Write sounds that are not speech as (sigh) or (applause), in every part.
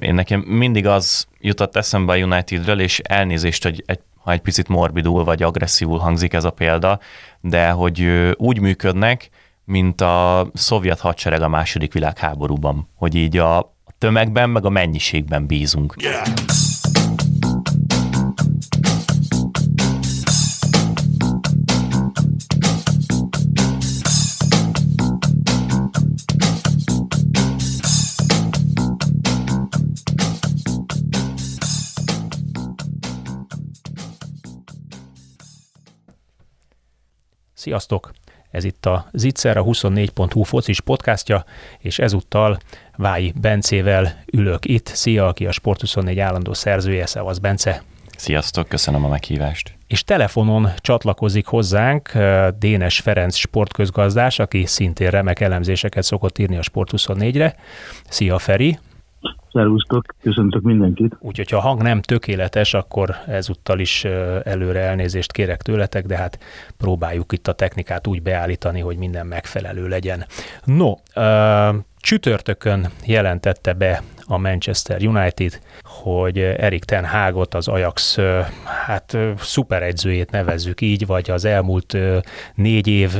én nekem mindig az jutott eszembe a Unitedről, és elnézést, hogy egy, ha egy picit morbidul vagy agresszívul hangzik ez a példa, de hogy úgy működnek, mint a szovjet hadsereg a második világháborúban, hogy így a tömegben, meg a mennyiségben bízunk. Yeah. Sziasztok! Ez itt a Zitzer, a 24.hu focis podcastja, és ezúttal Vái Bencével ülök itt. Szia, aki a Sport24 állandó szerzője, szevasz Bence! Sziasztok, köszönöm a meghívást! És telefonon csatlakozik hozzánk eh, Dénes Ferenc sportközgazdás, aki szintén remek elemzéseket szokott írni a Sport24-re. Szia Feri! Szervusztok, köszöntök mindenkit. Úgyhogy ha a hang nem tökéletes, akkor ezúttal is előre elnézést kérek tőletek, de hát próbáljuk itt a technikát úgy beállítani, hogy minden megfelelő legyen. No, csütörtökön jelentette be a Manchester United, hogy Erik Ten Hagot, az Ajax hát szuperegyzőjét nevezzük így, vagy az elmúlt négy év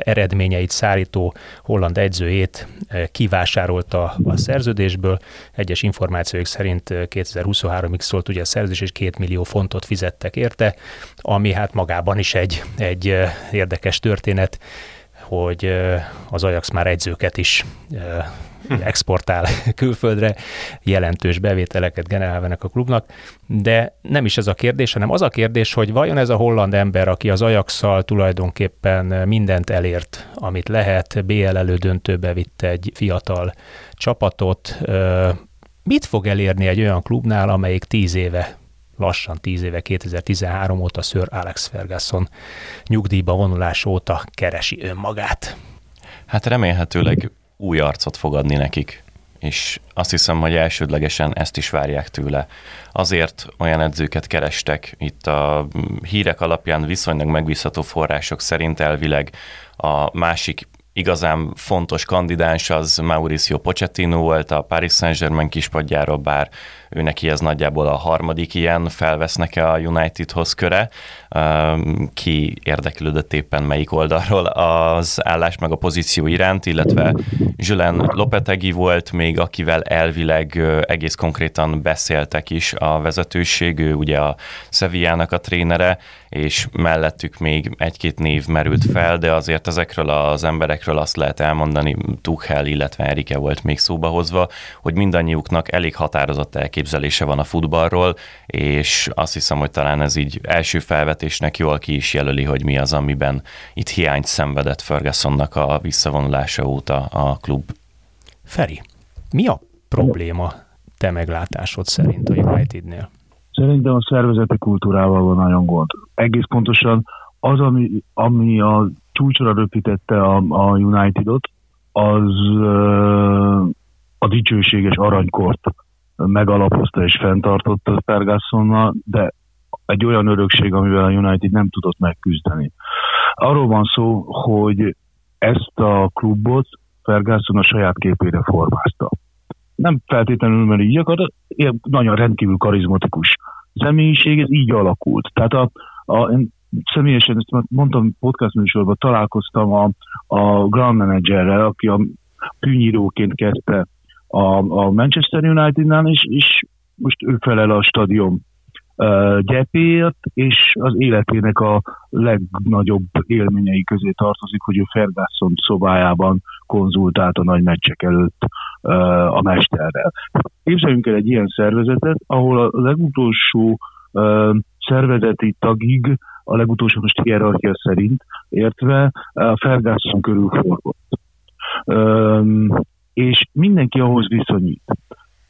eredményeit szárító holland egyzőjét kivásárolta a szerződésből. Egyes információk szerint 2023-ig szólt ugye a szerződés, és két millió fontot fizettek érte, ami hát magában is egy, egy érdekes történet hogy az Ajax már egyzőket is exportál (laughs) külföldre, jelentős bevételeket generálvenek a klubnak, de nem is ez a kérdés, hanem az a kérdés, hogy vajon ez a holland ember, aki az ajax tulajdonképpen mindent elért, amit lehet, BL elődöntőbe vitte egy fiatal csapatot, mit fog elérni egy olyan klubnál, amelyik tíz éve lassan 10 éve, 2013 óta Sir Alex Ferguson nyugdíjba vonulás óta keresi önmagát. Hát remélhetőleg új arcot fog adni nekik, és azt hiszem, hogy elsődlegesen ezt is várják tőle. Azért olyan edzőket kerestek, itt a hírek alapján viszonylag megbízható források szerint elvileg a másik igazán fontos kandidáns az Mauricio Pochettino volt a Paris Saint-Germain kispadjáról, bár ő neki ez nagyjából a harmadik ilyen felvesznek-e a Unitedhoz köre. Ki érdeklődött éppen melyik oldalról az állás meg a pozíció iránt, illetve Julen Lopetegi volt még, akivel elvileg egész konkrétan beszéltek is a vezetőség, ő ugye a Sevillának a trénere, és mellettük még egy-két név merült fel, de azért ezekről az emberekről azt lehet elmondani, Tuchel, illetve Erike volt még szóba hozva, hogy mindannyiuknak elég határozott elképzelése van a futballról, és azt hiszem, hogy talán ez így első felvetésnek jól ki is jelöli, hogy mi az, amiben itt hiányt szenvedett Fergusonnak a visszavonulása óta a klub. Feri, mi a probléma te meglátásod szerint a Unitednél? Szerintem a szervezeti kultúrával van nagyon gond. Egész pontosan az, ami, ami a csúcsra röpítette a, a Unitedot, az a dicsőséges aranykort megalapozta és fenntartotta Fergusonnal, de egy olyan örökség, amivel a United nem tudott megküzdeni. Arról van szó, hogy ezt a klubot Ferguson a saját képére formázta nem feltétlenül, mert így akar, nagyon rendkívül karizmatikus személyiség, ez így alakult. Tehát a, a, én személyesen, ezt mondtam podcast műsorban, találkoztam a, a ground managerrel, aki a tűnyíróként kezdte a, a Manchester United-nál, és, és most ő felel a stadion gyepéért, és az életének a legnagyobb élményei közé tartozik, hogy ő Ferguson szobájában konzultált a nagy meccsek előtt a mesterrel. Képzeljünk el egy ilyen szervezetet, ahol a legutolsó szervezeti tagig, a legutolsó most hierarchia szerint értve, a Ferguson körül forgott. És mindenki ahhoz viszonyít.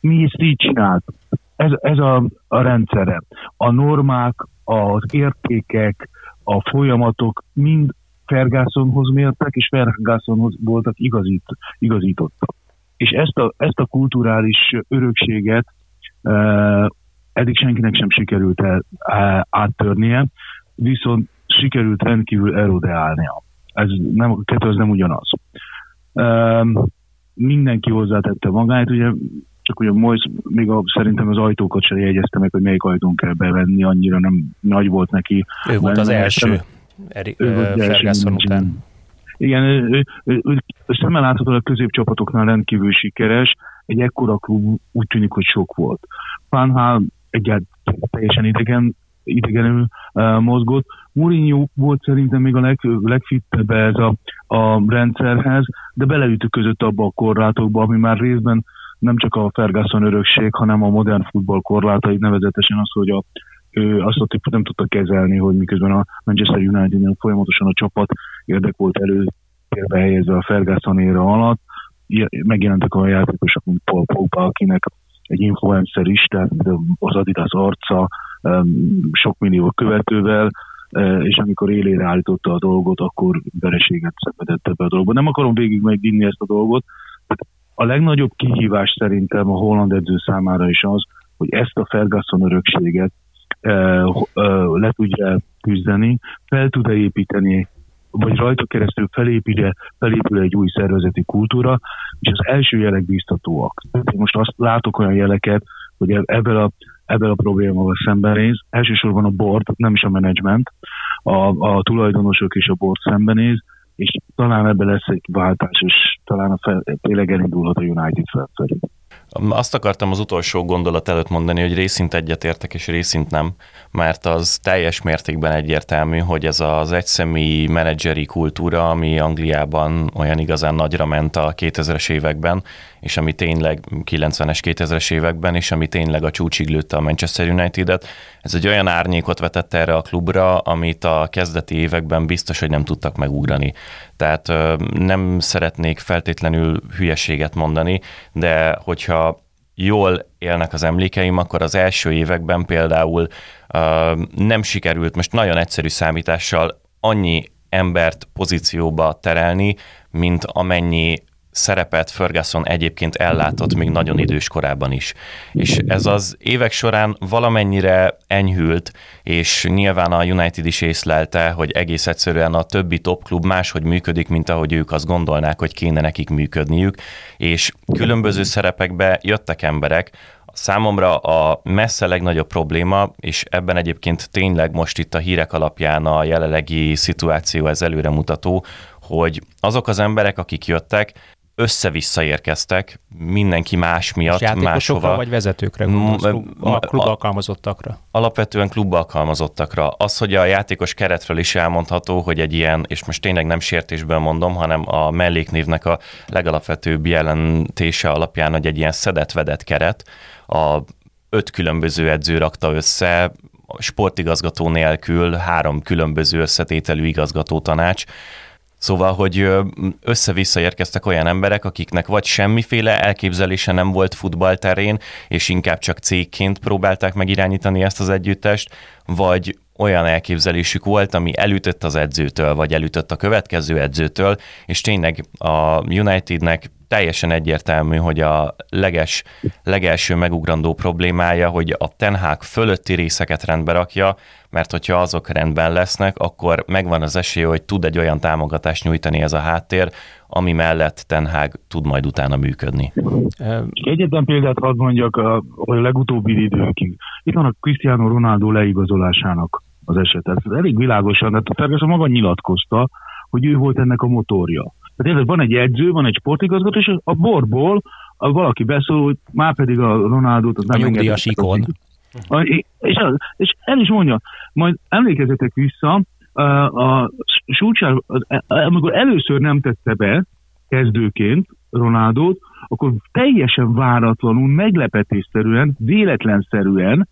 Mi ezt így csináltuk ez, ez a, a rendszere. A normák, az értékek, a folyamatok mind Fergusonhoz mértek, és Fergusonhoz voltak igazít, igazítottak. És ezt a, ezt a kulturális örökséget e, eddig senkinek sem sikerült el, e, áttörnie, viszont sikerült rendkívül erodeálnia. Ez nem, kettő az nem ugyanaz. E, mindenki hozzátette magát, ugye csak ugye Moyes még a, szerintem az ajtókat sem jegyezte meg, hogy melyik ajtón kell bevenni, annyira nem nagy volt neki. Ő volt az első, Eri, ő volt Ferguson után. Igen, ő, ő, ő, ő szemmel látható a középcsapatoknál rendkívül sikeres, egy ekkora klub úgy tűnik, hogy sok volt. Van egyáltalán teljesen idegen, idegenül uh, mozgott. Mourinho volt szerintem még a leg, legfittebb ez a, a rendszerhez, de beleütőközött abba a korlátokba, ami már részben nem csak a Ferguson örökség, hanem a modern futball korlátai, nevezetesen az, hogy a, ő azt a típus nem tudta kezelni, hogy miközben a Manchester united folyamatosan a csapat érdek volt előtérbe helyezve a Ferguson éra alatt, megjelentek olyan játékosok, mint Paul Pogba, akinek egy influencer is, tehát az Adidas arca, sok millió követővel, és amikor élére állította a dolgot, akkor vereséget szenvedett ebbe a dolgba. Nem akarom végig megvinni ezt a dolgot. A legnagyobb kihívás szerintem a holland edző számára is az, hogy ezt a Ferguson örökséget e, e, le tudja küzdeni, fel tud-e építeni vagy rajta keresztül felépül, felépül egy új szervezeti kultúra, és az első jelek biztatóak. Én most azt látok olyan jeleket, hogy ebből a, ebből a problémával szembenéz. Elsősorban a board, nem is a menedzsment, a, a tulajdonosok és a board szembenéz, és talán ebbe lesz egy váltás, és talán a fel, tényleg elindulhat a United felfelé. Azt akartam az utolsó gondolat előtt mondani, hogy részint egyetértek és részint nem, mert az teljes mértékben egyértelmű, hogy ez az egyszemélyi menedzseri kultúra, ami Angliában olyan igazán nagyra ment a 2000-es években, és ami tényleg 90-es, 2000-es években, és ami tényleg a csúcsig lőtte a Manchester United-et, ez egy olyan árnyékot vetett erre a klubra, amit a kezdeti években biztos, hogy nem tudtak megugrani. Tehát nem szeretnék feltétlenül hülyeséget mondani, de hogyha jól élnek az emlékeim, akkor az első években például nem sikerült most nagyon egyszerű számítással annyi embert pozícióba terelni, mint amennyi szerepet Ferguson egyébként ellátott még nagyon idős korában is. És ez az évek során valamennyire enyhült, és nyilván a United is észlelte, hogy egész egyszerűen a többi top klub máshogy működik, mint ahogy ők azt gondolnák, hogy kéne nekik működniük, és különböző szerepekbe jöttek emberek, Számomra a messze legnagyobb probléma, és ebben egyébként tényleg most itt a hírek alapján a jelenlegi szituáció ez előremutató, hogy azok az emberek, akik jöttek, össze-vissza érkeztek, mindenki más miatt, És máshova. vagy vezetőkre gondolsz, a klub alkalmazottakra? Alapvetően klub alkalmazottakra. Az, hogy a játékos keretről is elmondható, hogy egy ilyen, és most tényleg nem sértésből mondom, hanem a melléknévnek a legalapvetőbb jelentése alapján, hogy egy ilyen szedett-vedett keret, a öt különböző edző rakta össze, sportigazgató nélkül három különböző összetételű igazgató tanács, Szóval, hogy össze-vissza érkeztek olyan emberek, akiknek vagy semmiféle elképzelése nem volt futballterén, és inkább csak cégként próbálták megirányítani ezt az együttest, vagy olyan elképzelésük volt, ami elütött az edzőtől, vagy elütött a következő edzőtől, és tényleg a Unitednek teljesen egyértelmű, hogy a leges, legelső megugrandó problémája, hogy a Tenhák fölötti részeket rendbe rakja, mert hogyha azok rendben lesznek, akkor megvan az esély, hogy tud egy olyan támogatást nyújtani ez a háttér, ami mellett Tenhág tud majd utána működni. Egyetlen példát hadd mondjak a, a legutóbbi időkig. Itt van a Cristiano Ronaldo leigazolásának az esetet. Ez elég világosan, de a Ferguson maga nyilatkozta, hogy ő volt ennek a motorja. Tehát van egy edző, van egy sportigazgató, és a borból a valaki beszól, hogy már pedig a Ronaldot az nem a nyugdíjas ikon. És, és el is mondja, majd emlékezzetek vissza, a, a Sulcsár, amikor először nem tette be kezdőként Ronaldot, akkor teljesen váratlanul, meglepetésszerűen, véletlenszerűen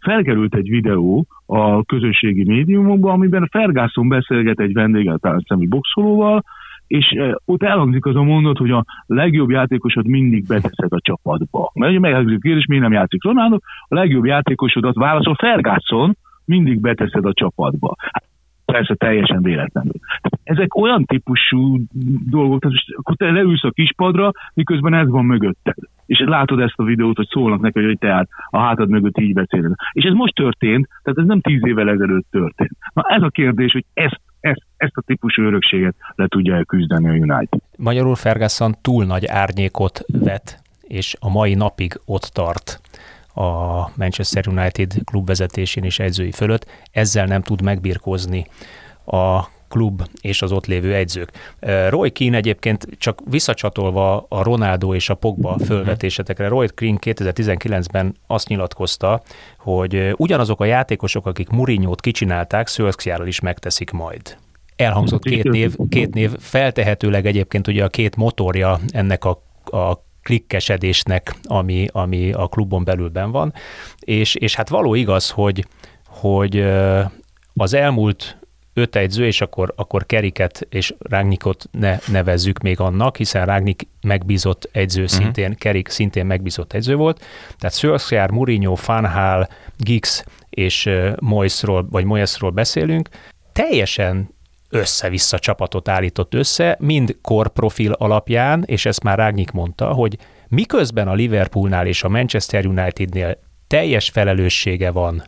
felkerült egy videó a közösségi médiumokba, amiben Ferguson beszélget egy vendéggel, talán szemi boxolóval, és ott elhangzik az a mondat, hogy a legjobb játékosod mindig beteszed a csapatba. Mert ugye meghangzik a kérdés, miért nem játszik Ronaldo, a legjobb játékosodat válaszol Ferguson, mindig beteszed a csapatba. Hát, persze teljesen véletlenül. Ezek olyan típusú dolgok, tehát akkor te leülsz a kispadra, miközben ez van mögötted. És látod ezt a videót, hogy szólnak neki, hogy te hát a hátad mögött így beszéled. És ez most történt, tehát ez nem tíz évvel ezelőtt történt. Na ez a kérdés, hogy ezt ezt, ezt a típusú örökséget le tudja elküzdeni a United. Magyarul Ferguson túl nagy árnyékot vet és a mai napig ott tart a Manchester United klubvezetésén és edzői fölött, ezzel nem tud megbirkózni a klub és az ott lévő egyzők. Roy Keane egyébként csak visszacsatolva a Ronaldo és a Pogba fölvetésetekre, Roy Keane 2019-ben azt nyilatkozta, hogy ugyanazok a játékosok, akik Mourinho-t kicsinálták, Solskjaerrel is megteszik majd. Elhangzott két név, két név, feltehetőleg egyébként ugye a két motorja ennek a, a klikkesedésnek, ami, ami a klubon belülben van, és, és hát való igaz, hogy, hogy az elmúlt öt edző, és akkor, akkor Keriket és Rágnikot ne nevezzük még annak, hiszen Rágnik megbízott edző uh-huh. szintén, Kerik szintén megbízott edző volt. Tehát Solskjaer, Mourinho, Fanhal, Gix és Moisról, vagy Moyesról beszélünk. Teljesen össze-vissza csapatot állított össze, mind korprofil alapján, és ezt már Rágnik mondta, hogy miközben a Liverpoolnál és a Manchester Unitednél teljes felelőssége van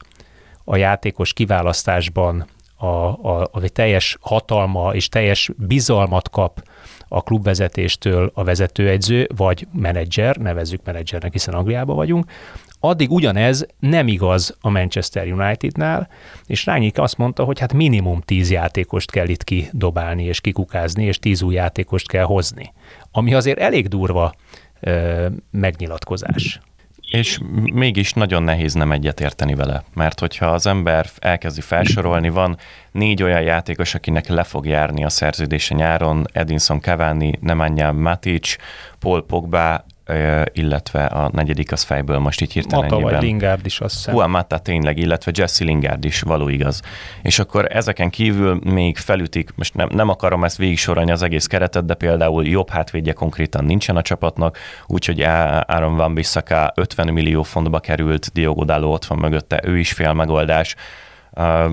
a játékos kiválasztásban, a, a, a teljes hatalma és teljes bizalmat kap a klubvezetéstől a vezetőegyző, vagy menedzser, nevezzük menedzsernek, hiszen Angliában vagyunk, Addig ugyanez nem igaz a Manchester Unitednál, és Rányik azt mondta, hogy hát minimum tíz játékost kell itt kidobálni és kikukázni, és tíz új játékost kell hozni. Ami azért elég durva ö, megnyilatkozás. És mégis nagyon nehéz nem egyetérteni vele, mert hogyha az ember elkezdi felsorolni, van négy olyan játékos, akinek le fog járni a szerződése nyáron, Edinson Cavani, Nemanja Matic, Paul Pogba, illetve a negyedik az fejből most így hirtelen Mata vagy Lingard is azt hiszem. Juan Mata tényleg, illetve Jesse Lingard is való igaz. És akkor ezeken kívül még felütik, most nem, nem akarom ezt végig sorolni az egész keretet, de például jobb hátvédje konkrétan nincsen a csapatnak, úgyhogy Aaron Van Bissaka 50 millió fontba került, Diogo Dalo ott van mögötte, ő is fél megoldás.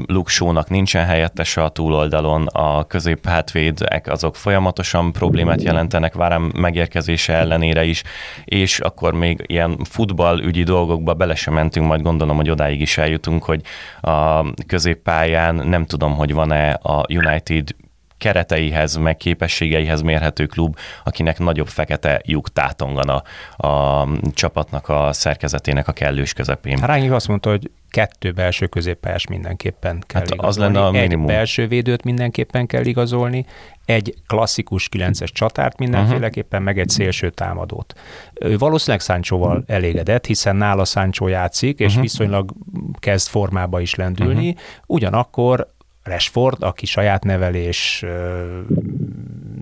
Luke Shaw-nak nincsen helyettese a túloldalon, a középhátvédek azok folyamatosan problémát jelentenek Várám megérkezése ellenére is, és akkor még ilyen futballügyi dolgokba bele sem mentünk, majd gondolom, hogy odáig is eljutunk, hogy a középpályán nem tudom, hogy van-e a United kereteihez, meg képességeihez mérhető klub, akinek nagyobb fekete lyuk tátongan a, a csapatnak a szerkezetének a kellős közepén. Rányi azt mondta, hogy kettő belső középpályás mindenképpen kell hát igazolni. Az lenne a minimum. Egy belső védőt mindenképpen kell igazolni, egy klasszikus 9-es csatárt mindenféleképpen, meg egy szélső támadót. Ő valószínűleg Száncsóval elégedett, hiszen nála Száncsó játszik, és uh-huh. viszonylag kezd formába is lendülni, uh-huh. ugyanakkor Rashford, aki saját nevelés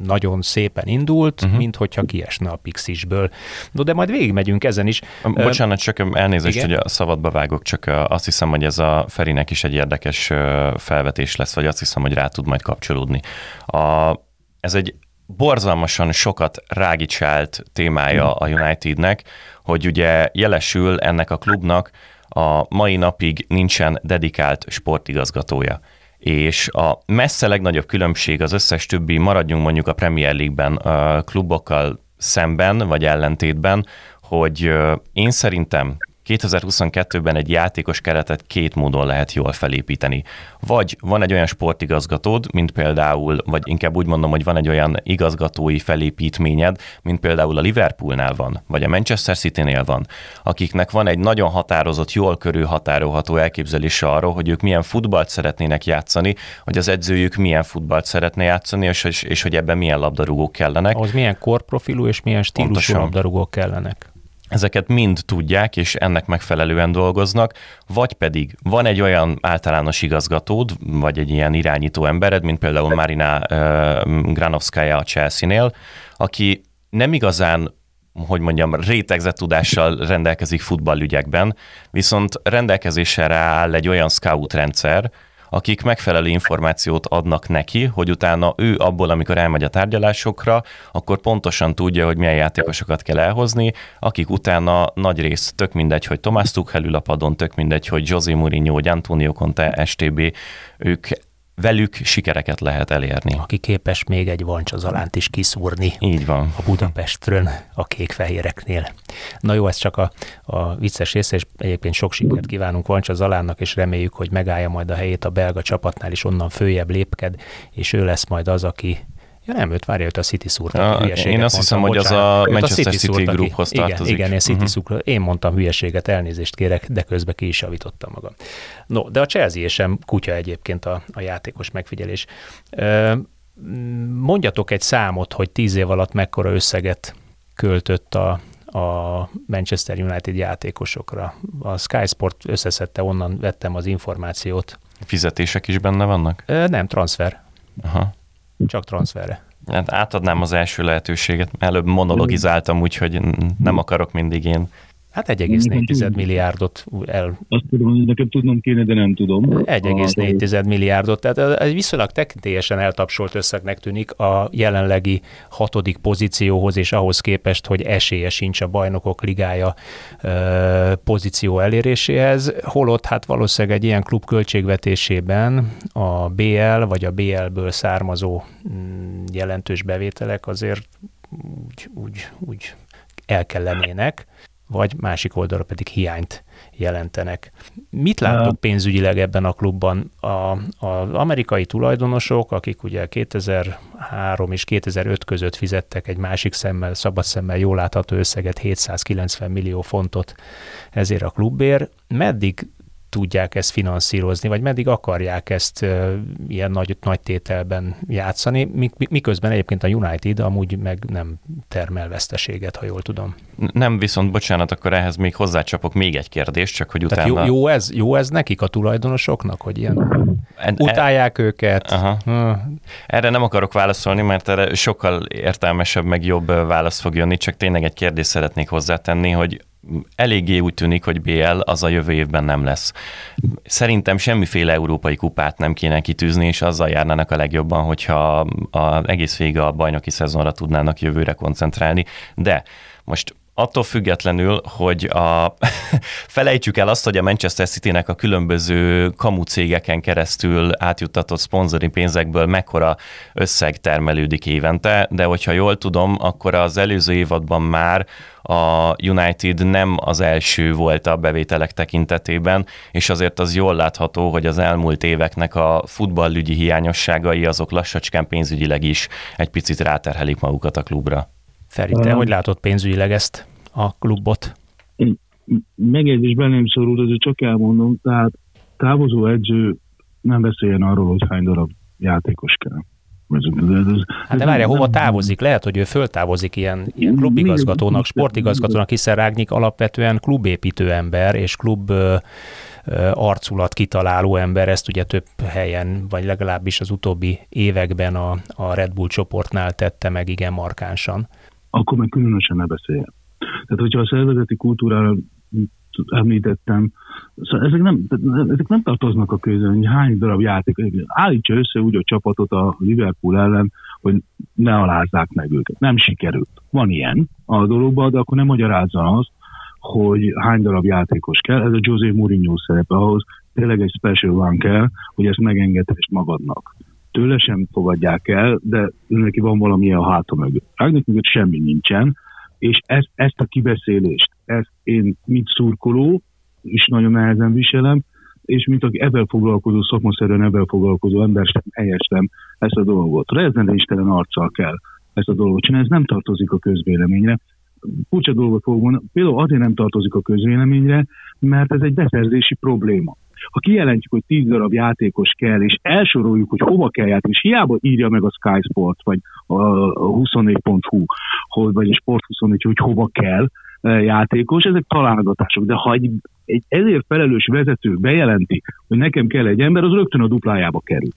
nagyon szépen indult, uh-huh. mint hogyha kiesne a Pixisből. No, de majd végigmegyünk ezen is. Bocsánat, csak elnézést, Igen? hogy a szabadba vágok, csak azt hiszem, hogy ez a Ferinek is egy érdekes felvetés lesz, vagy azt hiszem, hogy rá tud majd kapcsolódni. A, ez egy borzalmasan sokat rágicsált témája a Unitednek, hogy ugye jelesül ennek a klubnak a mai napig nincsen dedikált sportigazgatója és a messze legnagyobb különbség az összes többi, maradjunk mondjuk a Premier League-ben a klubokkal szemben, vagy ellentétben, hogy én szerintem 2022-ben egy játékos keretet két módon lehet jól felépíteni. Vagy van egy olyan sportigazgatód, mint például, vagy inkább úgy mondom, hogy van egy olyan igazgatói felépítményed, mint például a Liverpoolnál van, vagy a Manchester City-nél van, akiknek van egy nagyon határozott, jól körülhatárolható elképzelése arról, hogy ők milyen futballt szeretnének játszani, hogy az edzőjük milyen futballt szeretne játszani, és, és, és hogy ebben milyen labdarúgók kellenek. Ahhoz milyen korprofilú és milyen stílusú Pontosan. labdarúgók kellenek ezeket mind tudják, és ennek megfelelően dolgoznak, vagy pedig van egy olyan általános igazgatód, vagy egy ilyen irányító embered, mint például Marina uh, Granovskaya a Chelsea-nél, aki nem igazán hogy mondjam, rétegzett tudással rendelkezik futballügyekben, viszont rendelkezésre áll egy olyan scout rendszer, akik megfelelő információt adnak neki, hogy utána ő abból, amikor elmegy a tárgyalásokra, akkor pontosan tudja, hogy milyen játékosokat kell elhozni, akik utána nagy rész, tök mindegy, hogy Tomás Tuchel ül a padon, tök mindegy, hogy José Mourinho, vagy Antonio Conte, STB, ők velük sikereket lehet elérni. Aki képes még egy vancsazalánt is kiszúrni. Így van. A Budapestről a kék-fehéreknél. Na jó, ez csak a, a vicces része, és egyébként sok sikert kívánunk Vancsazalánnak, és reméljük, hogy megállja majd a helyét a belga csapatnál, és onnan följebb lépked, és ő lesz majd az, aki Ja nem, őt várja, őt a City szúrta. Ja, én azt hiszem, hogy az a Manchester City, City grouphoz tartozik. Igen, igen, én City uh-huh. szúrta. Én mondtam hülyeséget, elnézést kérek, de közben ki is javítottam magam. No, de a Chelsea sem kutya egyébként a, a játékos megfigyelés. Mondjatok egy számot, hogy tíz év alatt mekkora összeget költött a, a Manchester United játékosokra. A Sky Sport összeszedte, onnan vettem az információt. Fizetések is benne vannak? Nem, transfer. Aha. Csak transferre. Hát átadnám az első lehetőséget. Előbb monologizáltam, úgyhogy nem akarok mindig én Hát 1,4 milliárdot el... Azt tudom, hogy nekem tudnom kéne, de nem tudom. 1,4 milliárdot, tehát egy viszonylag tekintélyesen eltapsolt összegnek tűnik a jelenlegi hatodik pozícióhoz, és ahhoz képest, hogy esélye sincs a bajnokok ligája pozíció eléréséhez, holott hát valószínűleg egy ilyen klub költségvetésében a BL vagy a BL-ből származó mm, jelentős bevételek azért úgy, úgy, úgy el kellenének vagy másik oldalra pedig hiányt jelentenek. Mit látok pénzügyileg ebben a klubban? A, az amerikai tulajdonosok, akik ugye 2003 és 2005 között fizettek egy másik szemmel, szabad szemmel jól látható összeget, 790 millió fontot ezért a klubért, meddig tudják ezt finanszírozni, vagy meddig akarják ezt uh, ilyen nagy, nagy tételben játszani, miközben egyébként a United amúgy meg nem termel veszteséget, ha jól tudom. Nem, viszont bocsánat, akkor ehhez még hozzácsapok még egy kérdést, csak hogy utána... Tehát jó, jó, ez, jó ez nekik a tulajdonosoknak, hogy ilyen en, utálják e... őket? Aha. Erre nem akarok válaszolni, mert erre sokkal értelmesebb, meg jobb válasz fog jönni, csak tényleg egy kérdést szeretnék hozzátenni, hogy eléggé úgy tűnik, hogy BL az a jövő évben nem lesz. Szerintem semmiféle európai kupát nem kéne kitűzni, és azzal járnának a legjobban, hogyha a, egész vége a bajnoki szezonra tudnának jövőre koncentrálni. De most attól függetlenül, hogy a, (laughs) felejtsük el azt, hogy a Manchester City-nek a különböző kamu cégeken keresztül átjuttatott szponzori pénzekből mekkora összeg termelődik évente, de hogyha jól tudom, akkor az előző évadban már a United nem az első volt a bevételek tekintetében, és azért az jól látható, hogy az elmúlt éveknek a futballügyi hiányosságai azok lassacskán pénzügyileg is egy picit ráterhelik magukat a klubra. Feri, te hogy látod pénzügyileg ezt a klubot? Megjegyzés nem szorul, de csak elmondom, tehát távozó edző nem beszéljen arról, hogy hány darab játékos kell. Hát de várja, hova távozik? Lehet, hogy ő föltávozik ilyen, ilyen klubigazgatónak, sportigazgatónak, hiszen Rágnyik alapvetően klubépítő ember, és klub arculat kitaláló ember, ezt ugye több helyen, vagy legalábbis az utóbbi években a, a Red Bull csoportnál tette meg igen markánsan. Akkor meg különösen ne beszéljen. Tehát, hogyha a szervezeti kultúrára említettem, szóval ezek nem, ezek nem tartoznak a közön, hány darab játék. Állítsa össze úgy a csapatot a Liverpool ellen, hogy ne alázzák meg őket. Nem sikerült. Van ilyen a dologban, de akkor nem magyarázza azt, hogy hány darab játékos kell. Ez a José Mourinho szerepe ahhoz, tényleg egy special van kell, hogy ezt megengedhess magadnak. Tőle sem fogadják el, de neki van valami a háta mögött. Rágnak mögött semmi nincsen, és ezt, ezt a kibeszélést, ezt én, mint szurkoló, is nagyon nehezen viselem, és mint aki ebben foglalkozó, szakmaszerűen ebben foglalkozó ember sem helyestem ezt a dolgot. Rezen Istenen arccal kell ezt a dolgot csinálni, ez nem tartozik a közvéleményre. Furcsa dolgot fogok mondani, például azért nem tartozik a közvéleményre, mert ez egy beszerzési probléma. Ha kijelentjük, hogy 10 darab játékos kell, és elsoroljuk, hogy hova kell játni, és hiába írja meg a Sky Sport, vagy a 24.hu, vagy a Sport 24, hogy hova kell e, játékos, ezek találgatások. De ha egy, egy ezért felelős vezető bejelenti, hogy nekem kell egy ember, az rögtön a duplájába kerül.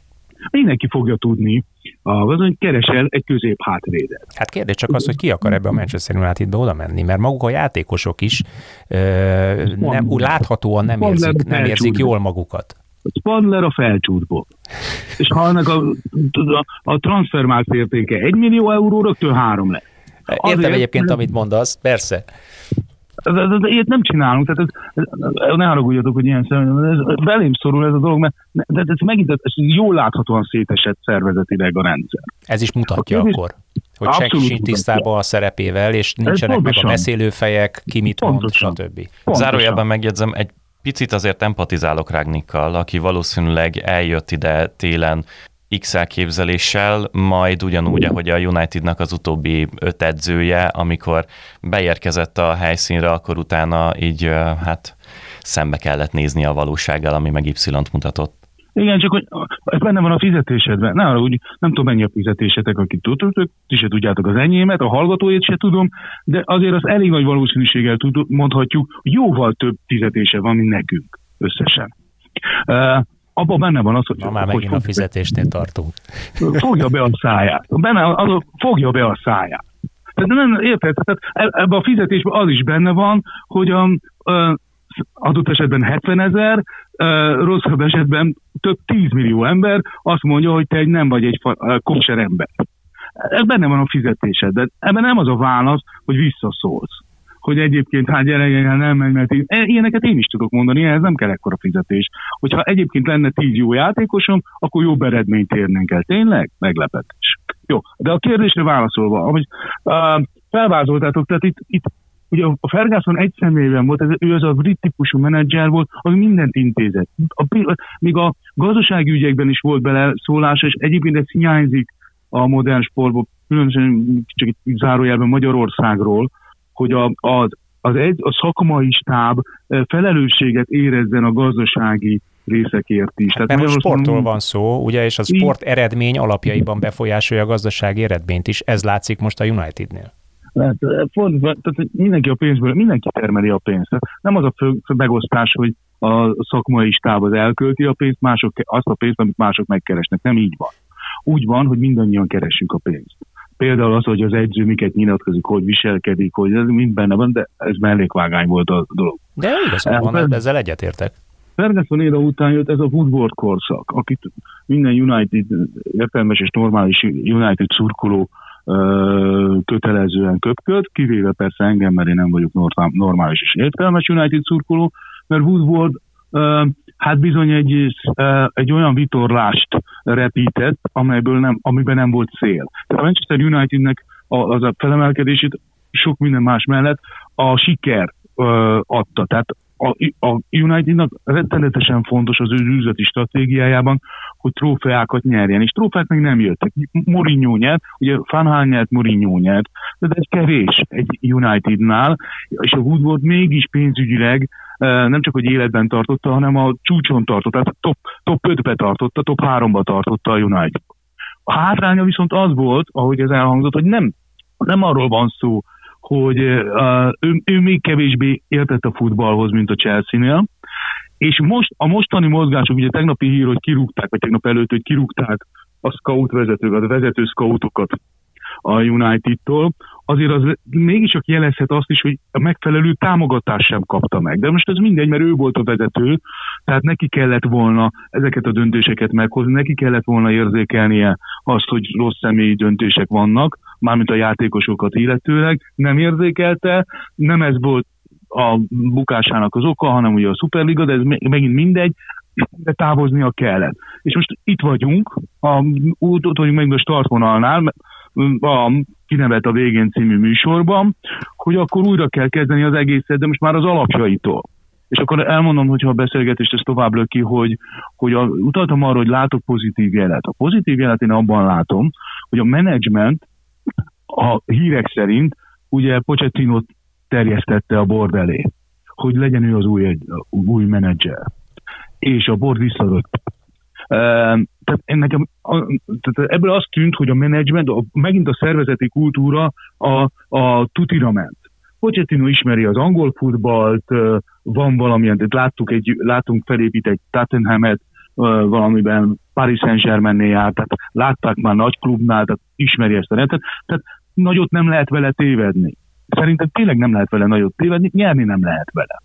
Mindenki fogja tudni, az, hogy keresel egy közép hátvédet. Hát kérdés csak az, hogy ki akar ebbe a Manchester Unitedbe oda menni, mert maguk a játékosok is ö, nem, úgy láthatóan nem érzik, nem érzik jól magukat. Spandler a felcsútból. És ha ennek a, a, a transfermárk értéke 1 millió euró, rögtön három lesz. Értem Azért, egyébként, amit mondasz, persze. Ilyet nem csinálunk, tehát ez, ez, ne haragudjatok, hogy ilyen szemben, ez belém szorul ez a dolog, mert de ez megint ez jól láthatóan szétesett szervezetileg a rendszer. Ez is mutatja a akkor, hogy senki sincs tisztában a szerepével, és nincsenek meg a beszélőfejek, ki mit mond, stb. Zárójelben megjegyzem, egy picit azért empatizálok Rágnikkal, aki valószínűleg eljött ide télen X elképzeléssel, majd ugyanúgy, ahogy a Unitednak az utóbbi öt edzője, amikor beérkezett a helyszínre, akkor utána így hát szembe kellett nézni a valósággal, ami meg Y-t mutatott. Igen, csak hogy ez benne van a fizetésedben. Arra, úgy nem tudom mennyi a fizetésetek, akit tudtok, ti se tudjátok az enyémet, a hallgatóét se tudom, de azért az elég nagy valószínűséggel tud, mondhatjuk, jóval több fizetése van, mint nekünk összesen. Abban benne van az, hogy... Na már hogy megint a fizetésnél tartunk. (laughs) Fogja be a száját. Benne az, fogja be a száját. Tehát nem, érted? Tehát e- ebben a fizetésben az is benne van, hogy a, a adott esetben 70 ezer, rosszabb esetben több 10 millió ember azt mondja, hogy te egy nem vagy egy kosser ember. Ez benne van a fizetésed, de ebben nem az a válasz, hogy visszaszólsz. Hogy egyébként hát gyere, nem megy, mert ilyeneket én is tudok mondani, ez nem kell ekkora fizetés. Hogyha egyébként lenne 10 jó játékosom, akkor jobb eredményt érnénk el. Tényleg? Meglepetés. Jó, de a kérdésre válaszolva, hogy uh, felvázoltátok, tehát itt, itt ugye a Ferguson egy személyben volt, ez, ő az a brit típusú menedzser volt, az mindent intézett. A, még a gazdasági ügyekben is volt bele szólás, és egyébként ez hiányzik a modern sportból, különösen csak itt zárójelben Magyarországról, hogy a, az, az egy, a szakmai stáb felelősséget érezzen a gazdasági részekért is. Hát Tehát mert a sportról van szó, ugye, és a sport eredmény alapjaiban befolyásolja a gazdasági eredményt is. Ez látszik most a Unitednél. Fordítva, tehát mindenki a pénzből, mindenki termeli a pénzt. Nem az a fő megosztás, hogy a szakmai stáb az elkölti a pénzt, mások azt a pénzt, amit mások megkeresnek. Nem így van. Úgy van, hogy mindannyian keresünk a pénzt. Például az, hogy az edző miket nyilatkozik, hogy viselkedik, hogy ez mind benne van, de ez mellékvágány volt a dolog. De igazán van, ezzel egyetértek. Ferguson éra után jött ez a Woodward korszak, akit minden United, értelmes és normális United szurkoló kötelezően köpköd, kivéve persze engem, mert én nem vagyok normális és értelmes United szurkoló, mert Woodward hát bizony egy, egy olyan vitorlást repített, amelyből nem, amiben nem volt cél. Tehát a Manchester Unitednek az a felemelkedését sok minden más mellett a siker adta. Tehát a, a Unitednak rettenetesen fontos az ő üzleti stratégiájában, hogy trófeákat nyerjen, és trófeák még nem jöttek. Mourinho nyert, ugye Fanhal nyert, Mourinho nyert, de ez kevés egy Unitednál, és a Woodward mégis pénzügyileg nem csak, hogy életben tartotta, hanem a csúcson tartotta, tehát top, top 5-be tartotta, top 3-ba tartotta a United. A hátránya viszont az volt, ahogy ez elhangzott, hogy nem, nem arról van szó, hogy ő, ő még kevésbé értett a futballhoz, mint a Chelsea-nél, és most a mostani mozgások, ugye tegnapi hír, hogy kirúgták, vagy tegnap előtt, hogy kirúgták a scout vezetőket, a vezető scoutokat a United-tól, azért az mégiscsak jelezhet azt is, hogy a megfelelő támogatást sem kapta meg. De most ez mindegy, mert ő volt a vezető, tehát neki kellett volna ezeket a döntéseket meghozni, neki kellett volna érzékelnie azt, hogy rossz személyi döntések vannak, mármint a játékosokat illetőleg, nem érzékelte, nem ez volt a bukásának az oka, hanem ugye a Superliga, de ez megint mindegy, de távoznia kellett. És most itt vagyunk, a, úgy vagyunk meg a startvonalnál, a kinevet a végén című műsorban, hogy akkor újra kell kezdeni az egészet, de most már az alapjaitól. És akkor elmondom, hogyha a beszélgetést ezt tovább löki, hogy, hogy a, utaltam arra, hogy látok pozitív jelet. A pozitív jelet én abban látom, hogy a menedzsment a hírek szerint ugye Pochettino terjesztette a bord elé, hogy legyen ő az új, új menedzser. És a bord visszadott. Tehát, nekem, tehát ebből azt tűnt, hogy a menedzsment, megint a szervezeti kultúra a, a tutira ment. Pochettino ismeri az angol futballt, van valamilyen, láttuk egy, látunk felépít egy Tottenhamet, valamiben Paris Saint-Germainnél járt, tehát látták már nagy klubnál, tehát ismeri ezt a rendet, tehát nagyot nem lehet vele tévedni. Szerintem tényleg nem lehet vele nagyot tévedni, nyerni nem lehet vele.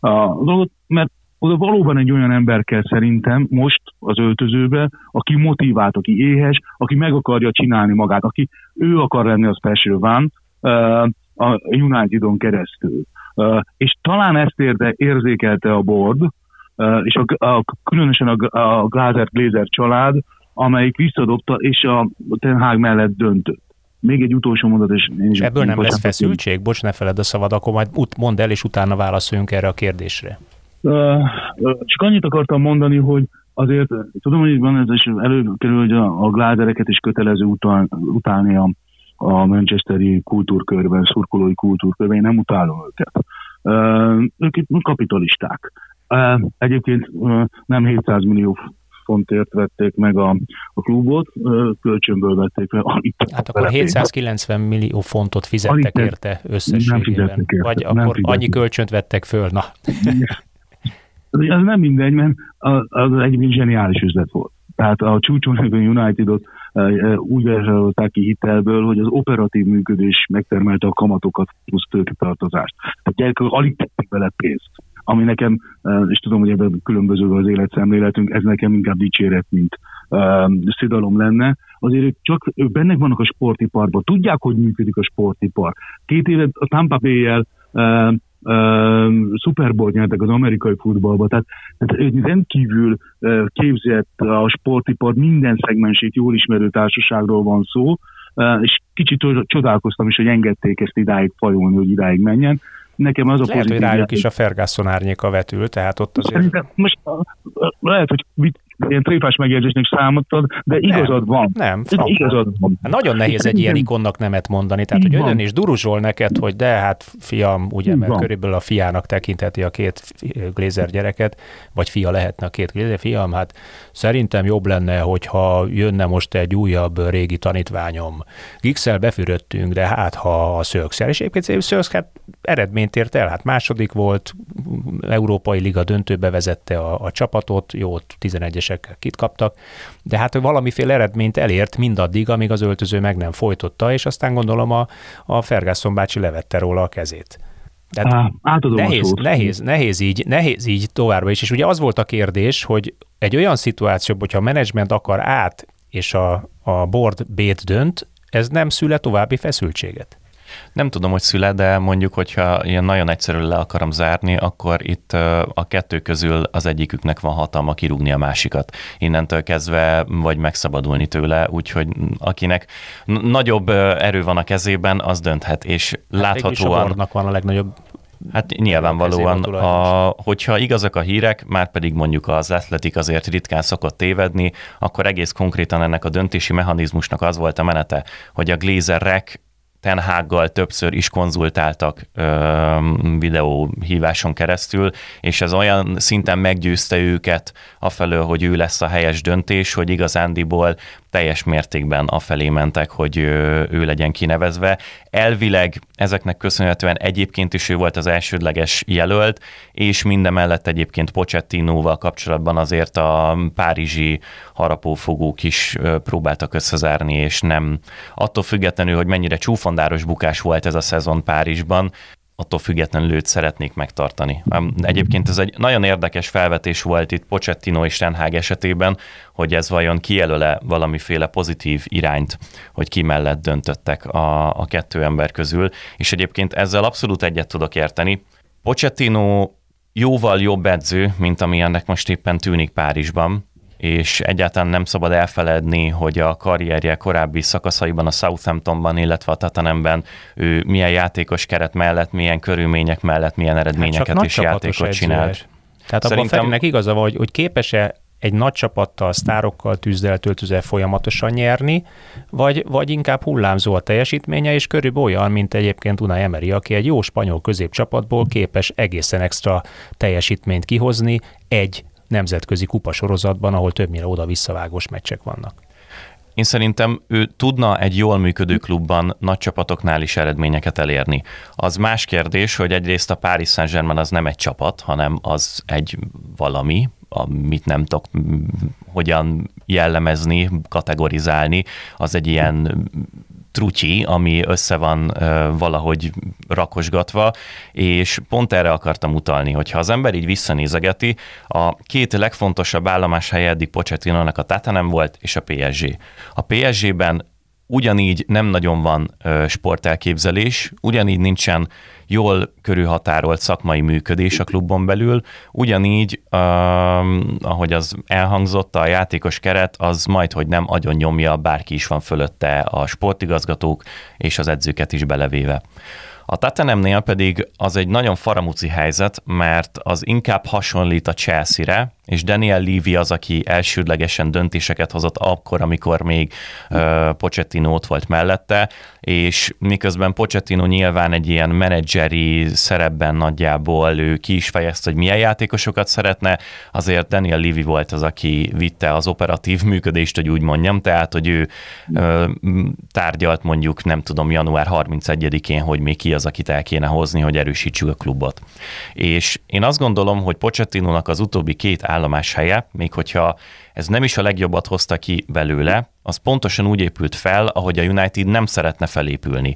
A dolgot, mert oda valóban egy olyan ember kell szerintem most az öltözőbe, aki motivált, aki éhes, aki meg akarja csinálni magát, aki ő akar lenni az special van a Unitedon keresztül. És talán ezt érde, érzékelte a board, és a, a, különösen a, a Glazer Glazer család, amelyik visszadobta, és a Ten Hag mellett döntött. Még egy utolsó mondat, és én is... Ebből nem lesz feszültség? Bocs, ne feled a szavad, akkor majd mondd el, és utána válaszoljunk erre a kérdésre. Csak annyit akartam mondani, hogy azért tudom, hogy van ez is előkerül, hogy a, a gládereket is kötelező utál, utálni a, a Manchesteri kultúrkörben, szurkolói kultúrkörben, én nem utálom őket. Uh, ők itt kapitalisták. Uh, egyébként uh, nem 700 millió fontért vették meg a, a klubot, kölcsönből vették meg. Hát akkor 790 millió fontot fizettek Alig érte összességében. Érte. Vagy nem akkor fizettek. annyi kölcsönt vettek föl, na. (laughs) Ez nem mindegy, mert az, az egy zseniális üzlet volt. Tehát a csúcson a Unitedot úgy vásárolták ki hitelből, hogy az operatív működés megtermelte a kamatokat plusz tőketartozást. Tehát gyerekek alig tettek bele pénzt ami nekem, és tudom, hogy ebben különböző az életszemléletünk, ez nekem inkább dicséret, mint szidalom lenne. Azért ők csak ők bennek vannak a sportiparban, tudják, hogy működik a sportipar. Két éve a Tampa Bay-jel uh, Super Bowl nyertek az amerikai futballba, tehát, tehát egy rendkívül uh, képzett a sportipar minden szegmensét jól ismerő társaságról van szó, uh, és kicsit csodálkoztam is, hogy engedték ezt idáig fajolni, hogy idáig menjen. Nekem az a Lehet, hogy rájuk is a Ferguson árnyéka vetül, tehát ott azért... Szerintem most lehet, hogy ilyen tréfás megjegyzésnek számottad, de igazad nem, van. Nem, igazad van. Hát nagyon nehéz egy ilyen ikonnak nemet mondani, tehát hogy ön is duruzsol neked, hogy de hát fiam, ugye, mert van. körülbelül a fiának tekintheti a két Glézer gyereket, vagy fia lehetne a két Glézer, fiam, hát szerintem jobb lenne, hogyha jönne most egy újabb régi tanítványom. Gixel befürödtünk, de hát ha a Szölkszer, és egyébként Szölksz hát eredményt ért el, hát második volt, Európai Liga döntőbe vezette a, a csapatot, jó, 11-es kérdésekkel kit kaptak, de hát valamiféle eredményt elért mindaddig, amíg az öltöző meg nem folytotta, és aztán gondolom a, a Ferguson bácsi levette róla a kezét. Á, nehéz, nehéz, nehéz, így, nehéz így továbbra is. És ugye az volt a kérdés, hogy egy olyan szituációban, hogyha a menedzsment akar át, és a, a board B-t dönt, ez nem szüle további feszültséget? Nem tudom, hogy szüle, de mondjuk, hogyha ilyen nagyon egyszerű le akarom zárni, akkor itt a kettő közül az egyiküknek van hatalma kirúgni a másikat. Innentől kezdve vagy megszabadulni tőle, úgyhogy akinek nagyobb erő van a kezében, az dönthet, és hát láthatóan... A van a legnagyobb Hát nyilvánvalóan, a, hogyha igazak a hírek, már pedig mondjuk az atletik azért ritkán szokott tévedni, akkor egész konkrétan ennek a döntési mechanizmusnak az volt a menete, hogy a Glazerek Ten Haggal többször is konzultáltak ö, videóhíváson keresztül, és ez olyan szinten meggyőzte őket afelől, hogy ő lesz a helyes döntés, hogy igazándiból teljes mértékben afelé mentek, hogy ő legyen kinevezve. Elvileg ezeknek köszönhetően egyébként is ő volt az elsődleges jelölt, és mindemellett egyébként Pochettinóval kapcsolatban azért a párizsi harapófogók is próbáltak összezárni, és nem attól függetlenül, hogy mennyire csúfondáros bukás volt ez a szezon Párizsban, attól függetlenül őt szeretnék megtartani. Egyébként ez egy nagyon érdekes felvetés volt itt Pochettino és Renhág esetében, hogy ez vajon kijelöle valamiféle pozitív irányt, hogy ki mellett döntöttek a, a kettő ember közül, és egyébként ezzel abszolút egyet tudok érteni. Pochettino jóval jobb edző, mint ami ennek most éppen tűnik Párizsban, és egyáltalán nem szabad elfeledni, hogy a karrierje korábbi szakaszaiban a Southamptonban, illetve a Tatanemben ő milyen játékos keret mellett, milyen körülmények mellett, milyen hát eredményeket hát és játékot csinált. Tehát Szerintem... abban Ferinek igaza van, hogy, hogy képes-e egy nagy csapattal, sztárokkal tűzzel, töltőzel folyamatosan nyerni, vagy, vagy inkább hullámzó a teljesítménye, és körülbelül olyan, mint egyébként Unai Emery, aki egy jó spanyol középcsapatból képes egészen extra teljesítményt kihozni egy nemzetközi kupasorozatban, ahol többnyire oda-visszavágós meccsek vannak. Én szerintem ő tudna egy jól működő klubban nagy csapatoknál is eredményeket elérni. Az más kérdés, hogy egyrészt a Paris Saint-Germain az nem egy csapat, hanem az egy valami, amit nem tudok hogyan jellemezni, kategorizálni, az egy ilyen trutyi, ami össze van valahogy rakosgatva, és pont erre akartam utalni, hogy ha az ember így visszanézegeti, a két legfontosabb állomás helye eddig Pochettinónak a Tatanem volt, és a PSG. A PSG-ben ugyanígy nem nagyon van sportelképzelés, ugyanígy nincsen jól körülhatárolt szakmai működés a klubon belül, ugyanígy, ahogy az elhangzott, a játékos keret az majd, hogy nem agyon nyomja, bárki is van fölötte a sportigazgatók és az edzőket is belevéve. A Tatanemnél pedig az egy nagyon faramuci helyzet, mert az inkább hasonlít a Chelsea-re, és Daniel Levy az, aki elsődlegesen döntéseket hozott akkor, amikor még uh, Pochettino ott volt mellette, és miközben Pochettino nyilván egy ilyen menedzseri szerepben nagyjából ő ki is fejezte, hogy milyen játékosokat szeretne, azért Daniel Levy volt az, aki vitte az operatív működést, hogy úgy mondjam, tehát, hogy ő ö, tárgyalt mondjuk, nem tudom, január 31-én, hogy még ki az, akit el kéne hozni, hogy erősítsük a klubot. És én azt gondolom, hogy Pochettinónak az utóbbi két állomás helye, még hogyha ez nem is a legjobbat hozta ki belőle, az pontosan úgy épült fel, ahogy a United nem szeretne felépülni.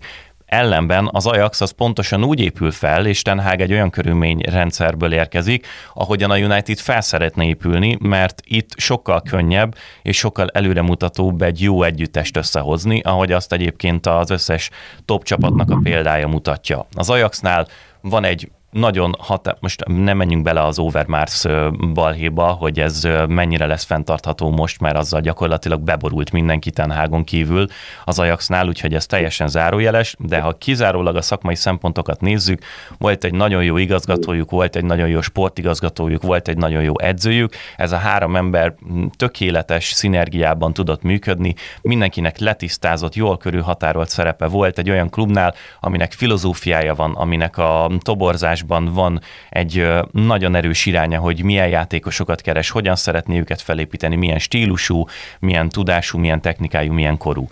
Ellenben az Ajax az pontosan úgy épül fel, és Ten Hag egy olyan körülményrendszerből érkezik, ahogyan a United fel szeretne épülni, mert itt sokkal könnyebb és sokkal előremutatóbb egy jó együttest összehozni, ahogy azt egyébként az összes top csapatnak a példája mutatja. Az Ajaxnál van egy nagyon hatá... most nem menjünk bele az Overmars balhéba, hogy ez mennyire lesz fenntartható most, mert azzal gyakorlatilag beborult mindenki Tenhágon kívül az Ajaxnál, úgyhogy ez teljesen zárójeles, de ha kizárólag a szakmai szempontokat nézzük, volt egy nagyon jó igazgatójuk, volt egy nagyon jó sportigazgatójuk, volt egy nagyon jó edzőjük, ez a három ember tökéletes szinergiában tudott működni, mindenkinek letisztázott, jól körülhatárolt szerepe volt egy olyan klubnál, aminek filozófiája van, aminek a toborzás játékosban van egy nagyon erős iránya, hogy milyen játékosokat keres, hogyan szeretné őket felépíteni, milyen stílusú, milyen tudású, milyen technikájú, milyen korú.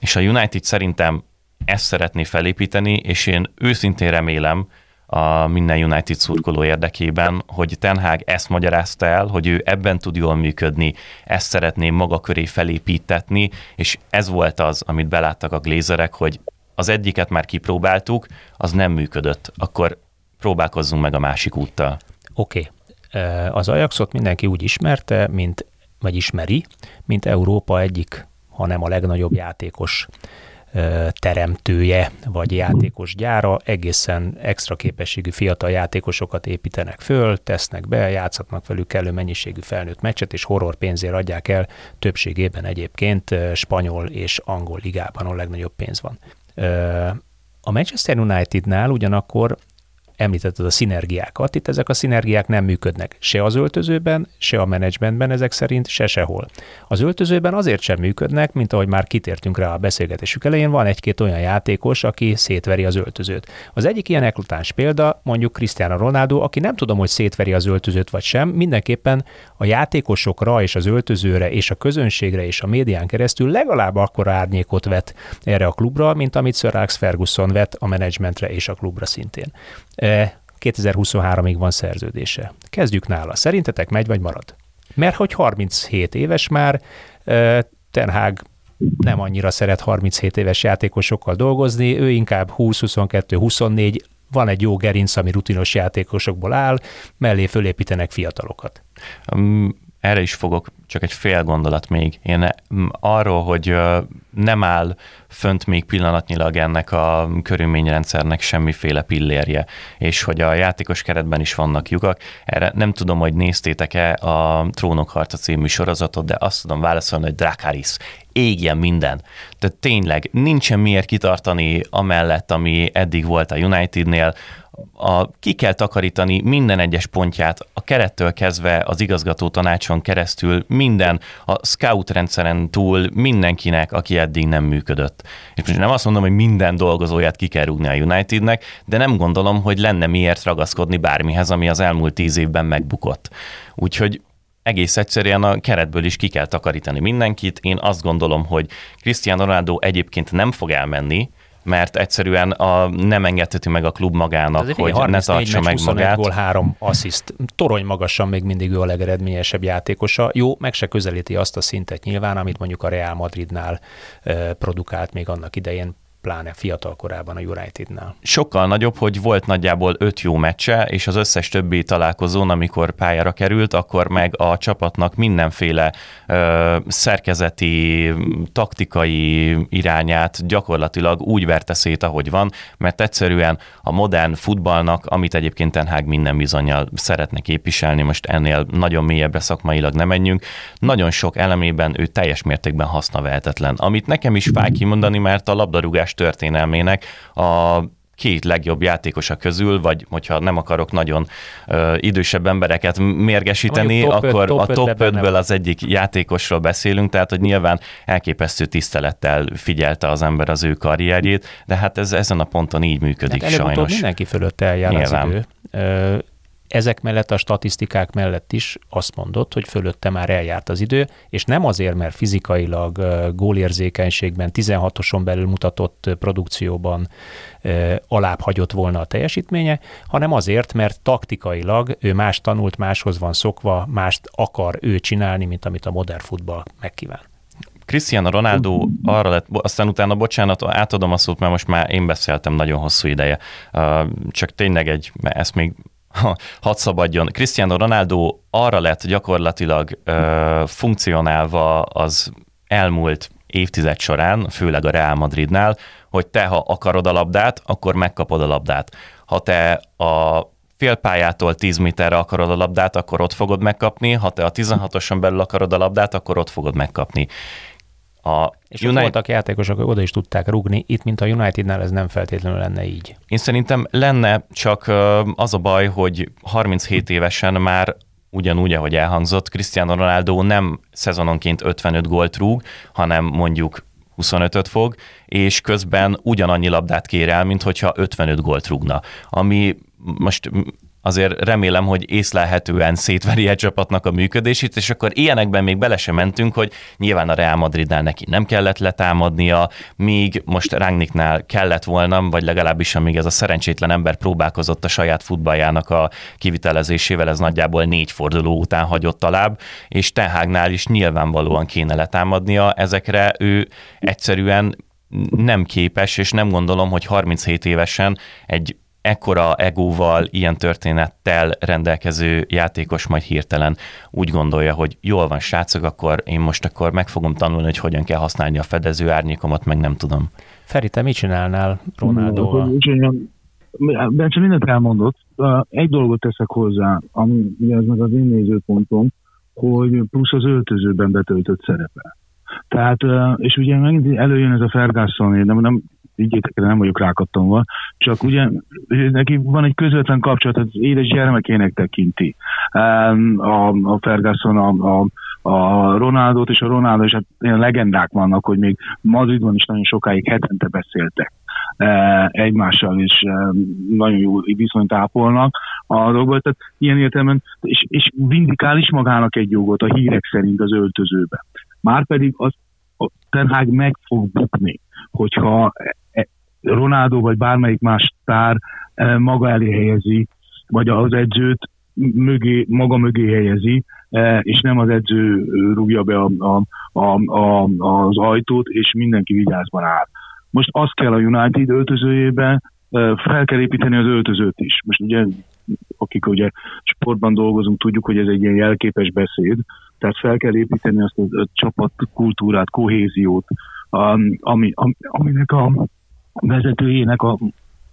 És a United szerintem ezt szeretné felépíteni, és én őszintén remélem, a minden United szurkoló érdekében, hogy Ten Hag ezt magyarázta el, hogy ő ebben tud jól működni, ezt szeretné maga köré felépítetni, és ez volt az, amit beláttak a glézerek, hogy az egyiket már kipróbáltuk, az nem működött, akkor próbálkozzunk meg a másik úttal. Oké. Okay. Az Ajaxot mindenki úgy ismerte, mint, vagy ismeri, mint Európa egyik, hanem a legnagyobb játékos teremtője, vagy játékos gyára, egészen extra képességű fiatal játékosokat építenek föl, tesznek be, játszhatnak velük kellő mennyiségű felnőtt meccset, és horror pénzért adják el, többségében egyébként spanyol és angol ligában, ahol legnagyobb pénz van. A Manchester Unitednál ugyanakkor említetted a szinergiákat, itt ezek a szinergiák nem működnek se az öltözőben, se a menedzsmentben ezek szerint, se sehol. Az öltözőben azért sem működnek, mint ahogy már kitértünk rá a beszélgetésük elején, van egy-két olyan játékos, aki szétveri az öltözőt. Az egyik ilyen eklatáns példa mondjuk Cristiano Ronaldo, aki nem tudom, hogy szétveri az öltözőt vagy sem, mindenképpen a játékosokra és az öltözőre és a közönségre és a médián keresztül legalább akkora árnyékot vet erre a klubra, mint amit Sir Alex Ferguson vet a menedzsmentre és a klubra szintén. 2023-ig van szerződése. Kezdjük nála. Szerintetek megy vagy marad? Mert hogy 37 éves már, Ten Hag nem annyira szeret 37 éves játékosokkal dolgozni, ő inkább 20-22-24, van egy jó gerinc, ami rutinos játékosokból áll, mellé fölépítenek fiatalokat. Erre is fogok csak egy fél gondolat még. Én arról, hogy nem áll fönt még pillanatnyilag ennek a körülményrendszernek semmiféle pillérje, és hogy a játékos keretben is vannak lyukak. Erre nem tudom, hogy néztétek-e a Trónok harca című sorozatot, de azt tudom válaszolni, hogy Dracarys égjen minden. Tehát tényleg nincsen miért kitartani amellett, ami eddig volt a Unitednél, a, ki kell takarítani minden egyes pontját, a kerettől kezdve az igazgató tanácson keresztül, minden, a scout rendszeren túl mindenkinek, aki eddig nem működött. És most nem azt mondom, hogy minden dolgozóját ki kell rúgni a Unitednek, de nem gondolom, hogy lenne miért ragaszkodni bármihez, ami az elmúlt tíz évben megbukott. Úgyhogy egész egyszerűen a keretből is ki kell takarítani mindenkit. Én azt gondolom, hogy Cristiano Ronaldo egyébként nem fog elmenni, mert egyszerűen a, nem engedheti meg a klub magának, hogy ne tartsa meg magát. gól, három assziszt. Torony magasan még mindig ő a legeredményesebb játékosa. Jó, meg se közelíti azt a szintet nyilván, amit mondjuk a Real Madridnál produkált még annak idején pláne fiatal korában a Unitednál. Sokkal nagyobb, hogy volt nagyjából öt jó meccse, és az összes többi találkozón, amikor pályára került, akkor meg a csapatnak mindenféle ö, szerkezeti, taktikai irányát gyakorlatilag úgy verte szét, ahogy van, mert egyszerűen a modern futballnak, amit egyébként Ten minden bizonyal szeretne képviselni, most ennél nagyon mélyebbre szakmailag nem menjünk, nagyon sok elemében ő teljes mértékben hasznavehetetlen. Amit nekem is fáj kimondani, mert a labdarúgás történelmének a két legjobb játékosa közül, vagy hogyha nem akarok nagyon ö, idősebb embereket mérgesíteni, top akkor öt, top a top 5-ből az egyik játékosról beszélünk, tehát hogy nyilván elképesztő tisztelettel figyelte az ember az ő karrierjét, de hát ez ezen a ponton így működik hát sajnos. mindenki fölött eljár nyilván. az idő ezek mellett a statisztikák mellett is azt mondott, hogy fölötte már eljárt az idő, és nem azért, mert fizikailag gólérzékenységben 16-oson belül mutatott produkcióban alább hagyott volna a teljesítménye, hanem azért, mert taktikailag ő más tanult, máshoz van szokva, mást akar ő csinálni, mint amit a modern futball megkíván. Cristiano Ronaldo arra lett, aztán utána, bocsánat, átadom a szót, mert most már én beszéltem nagyon hosszú ideje. Csak tényleg egy, mert ezt még hadd szabadjon. Cristiano Ronaldo arra lett gyakorlatilag ö, funkcionálva az elmúlt évtized során, főleg a Real Madridnál, hogy te, ha akarod a labdát, akkor megkapod a labdát. Ha te a félpályától 10 méterre akarod a labdát, akkor ott fogod megkapni, ha te a 16-oson belül akarod a labdát, akkor ott fogod megkapni. A és United... voltak játékosok, oda is tudták rugni, itt, mint a Unitednál ez nem feltétlenül lenne így. Én szerintem lenne, csak az a baj, hogy 37 évesen már ugyanúgy, ahogy elhangzott, Cristiano Ronaldo nem szezononként 55 gólt rúg, hanem mondjuk 25-öt fog, és közben ugyanannyi labdát kér el, mint hogyha 55 gólt rúgna. Ami most azért remélem, hogy észlelhetően szétveri egy csapatnak a működését, és akkor ilyenekben még bele sem mentünk, hogy nyilván a Real Madridnál neki nem kellett letámadnia, míg most Rangnicknál kellett volna, vagy legalábbis amíg ez a szerencsétlen ember próbálkozott a saját futballjának a kivitelezésével, ez nagyjából négy forduló után hagyott alább, és Tenhágnál is nyilvánvalóan kéne letámadnia, ezekre ő egyszerűen nem képes, és nem gondolom, hogy 37 évesen egy ekkora egóval, ilyen történettel rendelkező játékos majd hirtelen úgy gondolja, hogy jól van srácok, akkor én most akkor meg fogom tanulni, hogy hogyan kell használni a fedező árnyékomat, meg nem tudom. Feri, te mit csinálnál Ronaldo? Bence mindent elmondott. Egy dolgot teszek hozzá, ami ez meg az én nézőpontom, hogy plusz az öltözőben betöltött szerepe. Tehát, és ugye megint előjön ez a Ferguson, nem, nem vigyétek nem vagyok rákattomva, csak ugye neki van egy közvetlen kapcsolat, az édes gyermekének tekinti. A, a Ferguson, a, a, a Ronaldot és a Ronaldo, és hát ilyen legendák vannak, hogy még Madridban is nagyon sokáig hetente beszéltek e, egymással, és e, nagyon jó viszonyt ápolnak a dolgokból. Tehát ilyen értelemben, és, és vindikál is magának egy jogot a hírek szerint az öltözőbe. Márpedig az a Ten meg fog bukni, hogyha Ronaldo vagy bármelyik más sztár eh, maga elé helyezi, vagy az edzőt mögé, maga mögé helyezi, eh, és nem az edző rúgja be a, a, a, a, az ajtót, és mindenki vigyázban áll. Most azt kell a United öltözőjében, eh, fel kell építeni az öltözőt is. Most ugye, akik ugye sportban dolgozunk, tudjuk, hogy ez egy ilyen jelképes beszéd, tehát fel kell építeni azt a, a csapat kultúrát, kohéziót, ami, ami, aminek a, vezetőjének a,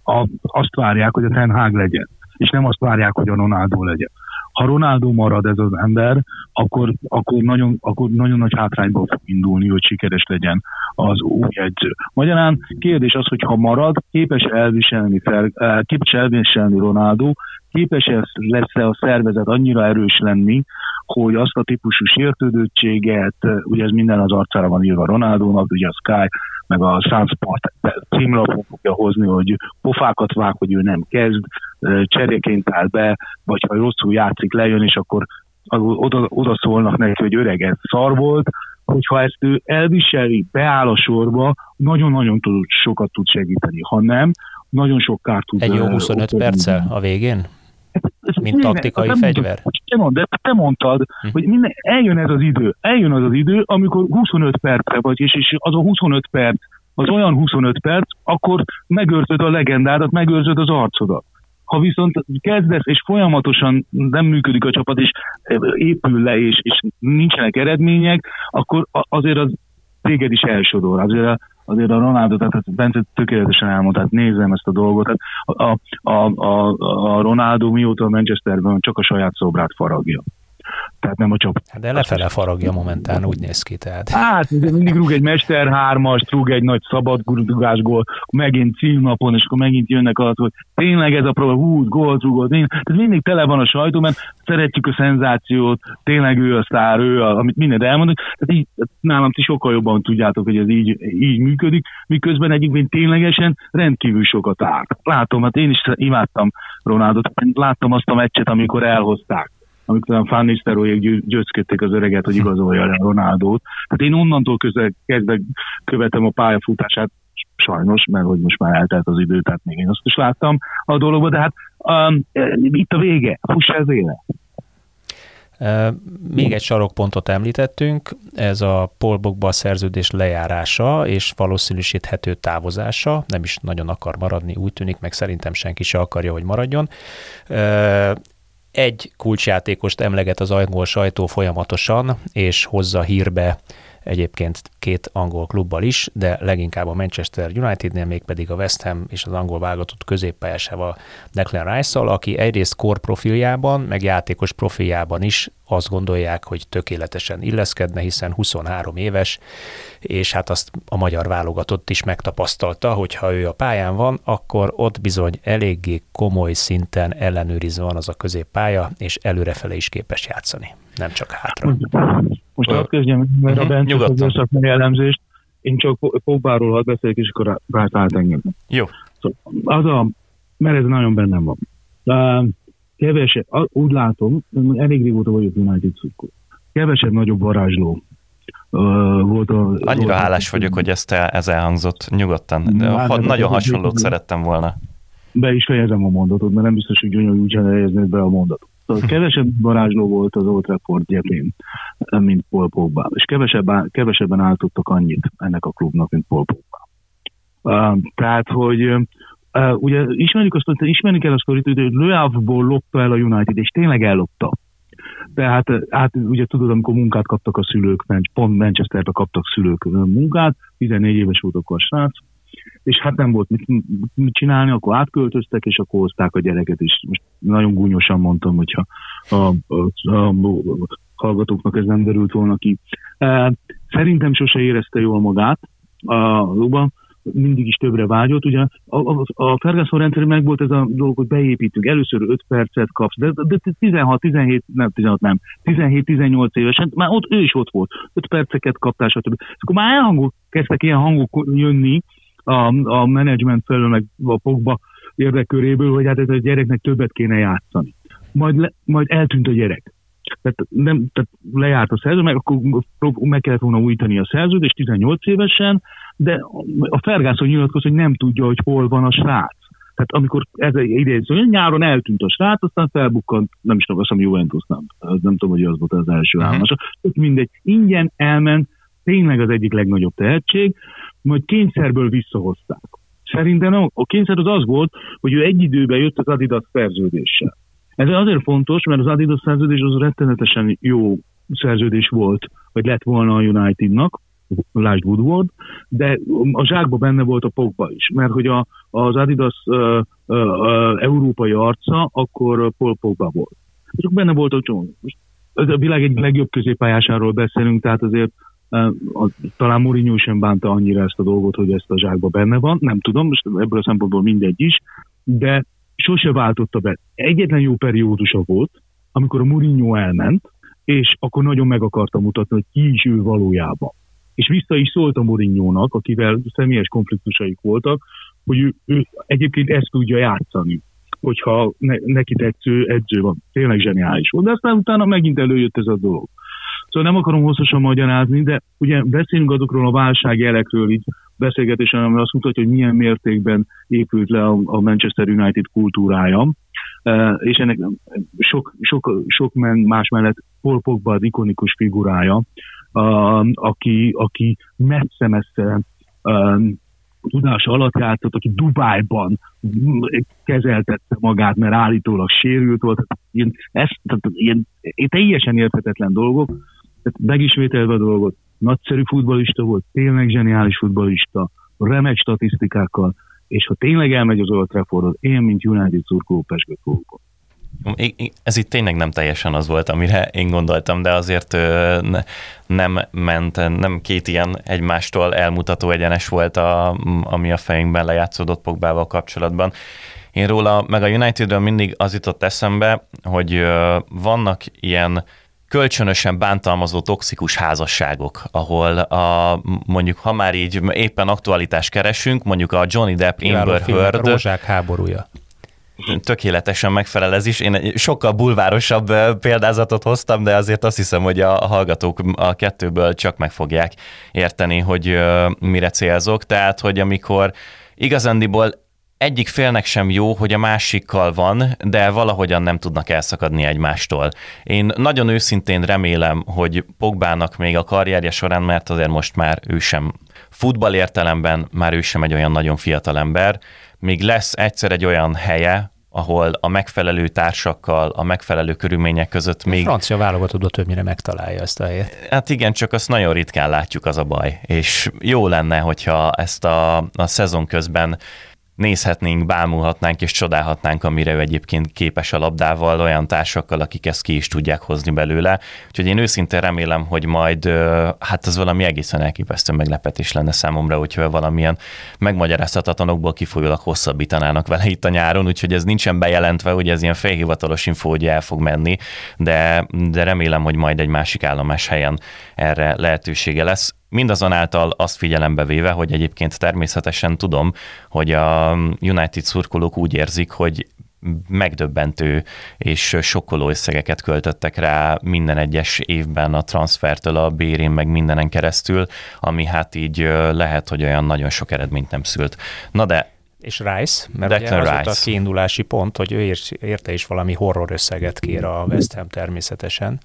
a, azt várják, hogy a Ten Hag legyen, és nem azt várják, hogy a Ronaldo legyen. Ha Ronaldo marad ez az ember, akkor, akkor, nagyon, akkor nagyon nagy hátrányból fog indulni, hogy sikeres legyen az új edző. Magyarán kérdés az, hogy ha marad, képes elviselni, fel, eh, képes elviselni Ronaldo, képes lesz-e a szervezet annyira erős lenni, hogy azt a típusú sértődöttséget, ugye ez minden az arcára van írva Ronaldónak, ugye a Sky, meg a Sunsport címlapon fogja hozni, hogy pofákat vág, hogy ő nem kezd, cseréként áll be, vagy ha rosszul játszik, lejön, és akkor oda, oda szólnak neki, hogy öreg, ez szar volt, hogyha ezt ő elviseli, beáll a sorba, nagyon-nagyon tud, sokat tud segíteni. Ha nem, nagyon sok kárt tud. Egy jó 25 perccel a végén? Mint taktikai nem fegyver? Mondod, de te mondtad, hm. hogy minden, eljön ez az idő, eljön az az idő, amikor 25 percre vagy, és, és az a 25 perc, az olyan 25 perc, akkor megőrzöd a legendádat, megőrzöd az arcodat. Ha viszont kezdesz, és folyamatosan nem működik a csapat, és épül le, és, és nincsenek eredmények, akkor azért az téged is elsodor. Azért a, azért a Ronaldo, tehát Bence tökéletesen elmondta, tehát nézem ezt a dolgot. Tehát a, a, a, a Ronaldo mióta a Manchesterben csak a saját szobrát faragja. Tehát nem a csap. Hát de lefele faragja momentán, úgy néz ki, tehát. Hát, mindig rúg egy mester hármast, rúg egy nagy szabad gól, megint címnapon, és akkor megint jönnek alatt, hogy tényleg ez a próba, hú, gólt rúgott, tehát mindig tele van a sajtó, mert szeretjük a szenzációt, tényleg ő a sztár, ő, a, amit mindent elmondunk, tehát így nálam ti sokkal jobban tudjátok, hogy ez így, így működik, miközben egyébként ténylegesen rendkívül sokat árt. Látom, hát én is imádtam Ronaldot, láttam azt a meccset, amikor elhozták amikor a Van Nistelrooyék győzködték az öreget, hogy igazolja le Ronaldót. Tehát én onnantól közel kezdve követem a pályafutását, sajnos, mert hogy most már eltelt az idő, tehát még én azt is láttam a dologba, de hát um, itt a vége, fuss ez éle. Még egy sarokpontot említettünk, ez a Paul Pogba szerződés lejárása és valószínűsíthető távozása, nem is nagyon akar maradni, úgy tűnik, meg szerintem senki se akarja, hogy maradjon. Egy kulcsjátékost emleget az angol sajtó folyamatosan, és hozza hírbe egyébként két angol klubbal is, de leginkább a Manchester Unitednél, még pedig a West Ham és az angol válogatott középpályásával Declan rice aki egyrészt kor profiljában, meg játékos profiljában is azt gondolják, hogy tökéletesen illeszkedne, hiszen 23 éves, és hát azt a magyar válogatott is megtapasztalta, hogy ha ő a pályán van, akkor ott bizony eléggé komoly szinten ellenőrizve van az a középpálya, és előrefele is képes játszani, nem csak hátra. Most azt kezdjem, mert a Bence az szakmai elemzést, én csak Pogbáról hadd beszéljek, és akkor rátalált engem. Jó. Szóval az a, mert ez nagyon bennem van. Uh, kevesebb, úgy látom, elég régóta vagyok United szurkoló. Kevesebb nagyobb varázsló uh, volt a... Annyira volt hálás a vagyok, hogy ezt el, ez elhangzott nyugodtan. De ha, nagyon hasonlót szerettem volna. Be is fejezem a mondatot, mert nem biztos, hogy gyönyörű úgy helyeznéd be a mondatot. Szóval kevesebb varázsló volt az Old Trafford gyepén, mint Paul Pogba, és kevesebb, kevesebben álltottak annyit ennek a klubnak, mint Paul Pogba. Uh, tehát, hogy uh, ugye ismerjük azt, ismerni kell a sztorit, hogy Le Havre-ból lopta el a United, és tényleg ellopta. Tehát hát ugye tudod, amikor munkát kaptak a szülők, pont Manchesterbe kaptak szülők munkát, 14 éves volt akkor a srác, és hát nem volt mit, mit csinálni, akkor átköltöztek, és akkor hozták a gyereket is. Most nagyon gúnyosan mondtam, hogyha a, a, a, a hallgatóknak ez nem derült volna ki. Szerintem sose érezte jól magát a Luban, mindig is többre vágyott. Ugye a, a, a Ferguson rendszer meg volt ez a dolog, hogy beépítünk, először 5 percet kapsz, de, de 16, 17, nem 16 nem, 17-18 évesen, már ott ő is ott volt, 5 perceket kaptál, stb. És akkor már elhangok, kezdtek ilyen hangok jönni, a, a menedzsment felől, meg a Pogba érdekköréből, hogy hát ez a gyereknek többet kéne játszani. Majd, le, majd eltűnt a gyerek. Tehát, nem, tehát lejárt a szerződés, meg akkor meg kellett volna újítani a szerződést 18 évesen, de a Ferguson nyilatkozott, hogy nem tudja, hogy hol van a srác. Tehát amikor ez idéző, nyáron eltűnt a srác, aztán felbukkant, nem is tudom, azt hiszem Juventus, nem, nem tudom, hogy az volt az első uh-huh. állása. Mindegy, ingyen elment, tényleg az egyik legnagyobb tehetség, majd kényszerből visszahozták. Szerintem a kényszer az az volt, hogy ő egy időben jött az Adidas szerződéssel. Ez azért fontos, mert az Adidas szerződés az rettenetesen jó szerződés volt, vagy lett volna a Unitednak, lásd Woodward, de a zsákban benne volt a Pogba is, mert hogy a, az Adidas uh, uh, uh, európai arca, akkor Paul Pogba volt. És benne volt a John. Ez a világ egy legjobb középpályásáról beszélünk, tehát azért talán Mourinho sem bánta annyira ezt a dolgot, hogy ezt a zsákba benne van, nem tudom, most ebből a szempontból mindegy is, de sose váltotta be. Egyetlen jó periódusa volt, amikor a Mourinho elment, és akkor nagyon meg akarta mutatni, hogy ki is ő valójában. És vissza is szólt a Mourinho-nak, akivel személyes konfliktusaik voltak, hogy ő, ő egyébként ezt tudja játszani, hogyha ne, neki tetsző edző van. Tényleg zseniális volt. De aztán utána megint előjött ez a dolog. Szóval nem akarom hosszasan magyarázni, de ugye beszélünk azokról a válságjelekről így beszélgetésen, ami azt mutatja, hogy milyen mértékben épült le a, Manchester United kultúrája, uh, és ennek sok, sok, sok más mellett Paul Pogba az ikonikus figurája, aki, aki messze-messze uh, tudása alatt játszott, aki Dubájban kezeltette magát, mert állítólag sérült volt. Ilyen, ez, tehát ilyen, ilyen teljesen érthetetlen dolgok, tehát megismételve a dolgot, nagyszerű futbalista volt, tényleg zseniális futbalista, remek statisztikákkal, és ha tényleg elmegy az Old Traffordot, én, mint United szurkoló pesgőt fogok. ez itt tényleg nem teljesen az volt, amire én gondoltam, de azért nem ment, nem két ilyen egymástól elmutató egyenes volt, a, ami a fejünkben lejátszódott Pogbával kapcsolatban. Én róla, meg a Unitedről mindig az jutott eszembe, hogy vannak ilyen kölcsönösen bántalmazó toxikus házasságok, ahol a, mondjuk, ha már így éppen aktualitást keresünk, mondjuk a Johnny Depp Amber Heard. Rózsák háborúja tökéletesen megfelel ez is. Én sokkal bulvárosabb példázatot hoztam, de azért azt hiszem, hogy a hallgatók a kettőből csak meg fogják érteni, hogy mire célzok. Tehát, hogy amikor igazándiból egyik félnek sem jó, hogy a másikkal van, de valahogyan nem tudnak elszakadni egymástól. Én nagyon őszintén remélem, hogy Pogbának még a karrierje során, mert azért most már ő sem futball értelemben, már ő sem egy olyan nagyon fiatal ember, még lesz egyszer egy olyan helye, ahol a megfelelő társakkal, a megfelelő körülmények között még... A francia válogatott többnyire megtalálja ezt a helyet. Hát igen, csak azt nagyon ritkán látjuk, az a baj. És jó lenne, hogyha ezt a, a szezon közben nézhetnénk, bámulhatnánk és csodálhatnánk, amire ő egyébként képes a labdával, olyan társakkal, akik ezt ki is tudják hozni belőle. Úgyhogy én őszintén remélem, hogy majd, hát ez valami egészen elképesztő meglepetés lenne számomra, hogyha valamilyen megmagyarázhatatlanokból kifolyólag hosszabbítanának vele itt a nyáron, úgyhogy ez nincsen bejelentve, hogy ez ilyen félhivatalos info, hogy el fog menni, de, de remélem, hogy majd egy másik állomás helyen erre lehetősége lesz Mindazonáltal azt figyelembe véve, hogy egyébként természetesen tudom, hogy a United szurkolók úgy érzik, hogy megdöbbentő és sokkoló összegeket költöttek rá minden egyes évben a transfertől, a bérén, meg mindenen keresztül, ami hát így lehet, hogy olyan nagyon sok eredményt nem szült. Na de és Rice, mert Declan ugye az Rice. a kiindulási pont, hogy ő érte is valami horror összeget kér a West Ham természetesen.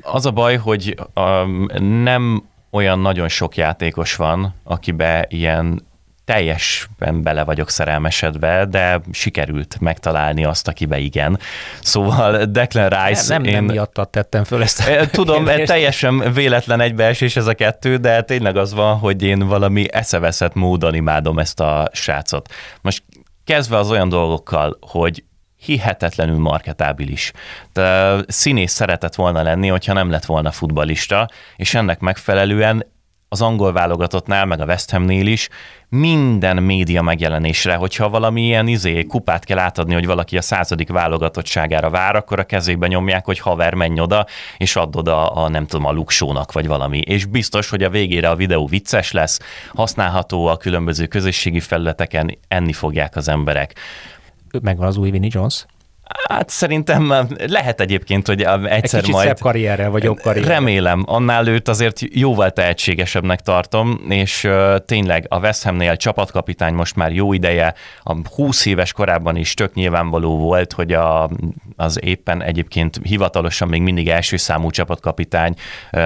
Az a baj, hogy um, nem olyan nagyon sok játékos van, akibe ilyen teljesen bele vagyok szerelmesedve, de sikerült megtalálni azt, akibe igen. Szóval (laughs) Declan Rice... Nem, nem, én... nem miattat tettem föl ezt a Tudom, kérdést. teljesen véletlen egybeesés ez a kettő, de tényleg az van, hogy én valami eszeveszett módon imádom ezt a srácot. Most kezdve az olyan dolgokkal, hogy hihetetlenül marketábilis. De színész szeretett volna lenni, hogyha nem lett volna futbalista, és ennek megfelelően az angol válogatottnál, meg a West Hamnél is minden média megjelenésre, hogyha valami ilyen izé, kupát kell átadni, hogy valaki a századik válogatottságára vár, akkor a kezébe nyomják, hogy haver, menj oda, és add oda a, nem tudom, a luksónak, vagy valami. És biztos, hogy a végére a videó vicces lesz, használható a különböző közösségi felületeken, enni fogják az emberek megvan az új Vinnie Jones? Hát szerintem lehet egyébként, hogy egyszer Egy majd... szebb karrierrel, vagy jobb karrierrel. Remélem, annál őt azért jóval tehetségesebbnek tartom, és uh, tényleg a West Hamnél csapatkapitány most már jó ideje, a 20 éves korában is tök nyilvánvaló volt, hogy a, az éppen egyébként hivatalosan még mindig első számú csapatkapitány,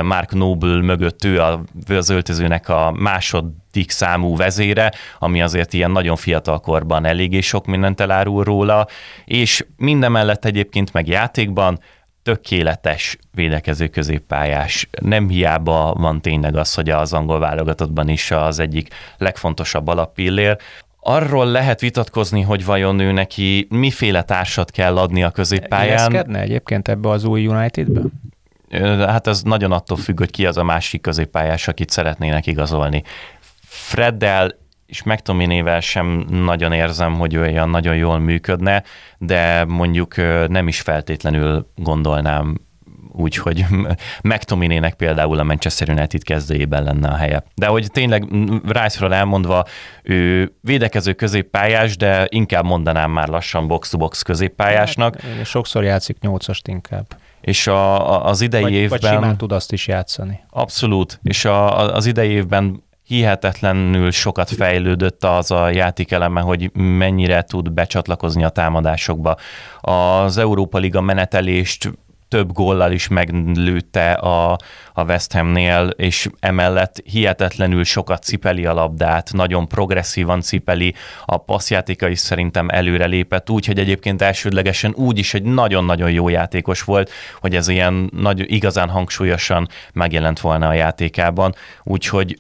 Mark Noble mögött ő az öltözőnek a másod számú vezére, ami azért ilyen nagyon fiatal korban eléggé sok mindent elárul róla, és mindemellett egyébként meg játékban tökéletes védekező középpályás. Nem hiába van tényleg az, hogy az angol válogatottban is az egyik legfontosabb alappillér. Arról lehet vitatkozni, hogy vajon ő neki miféle társat kell adni a középpályán. Illeszkedne egyébként ebbe az új Unitedbe? Hát ez nagyon attól függ, hogy ki az a másik középpályás, akit szeretnének igazolni. Freddel és McTominayvel sem nagyon érzem, hogy olyan nagyon jól működne, de mondjuk nem is feltétlenül gondolnám úgy, hogy (laughs) McTominaynek például a Manchester United kezdőjében lenne a helye. De hogy tényleg Rice-ról elmondva, ő védekező középpályás, de inkább mondanám már lassan box-to-box középpályásnak. Hát, sokszor játszik nyolcast inkább. És a, a, az idei vagy, évben... Vagy simán tud azt is játszani. Abszolút. És a, az idei évben hihetetlenül sokat fejlődött az a játékeleme, hogy mennyire tud becsatlakozni a támadásokba. Az Európa Liga menetelést több góllal is meglőtte a, a West Hamnél, és emellett hihetetlenül sokat cipeli a labdát, nagyon progresszívan cipeli, a passzjátéka is szerintem előre lépett, úgy, hogy egyébként elsődlegesen úgy is egy nagyon-nagyon jó játékos volt, hogy ez ilyen nagy, igazán hangsúlyosan megjelent volna a játékában, úgyhogy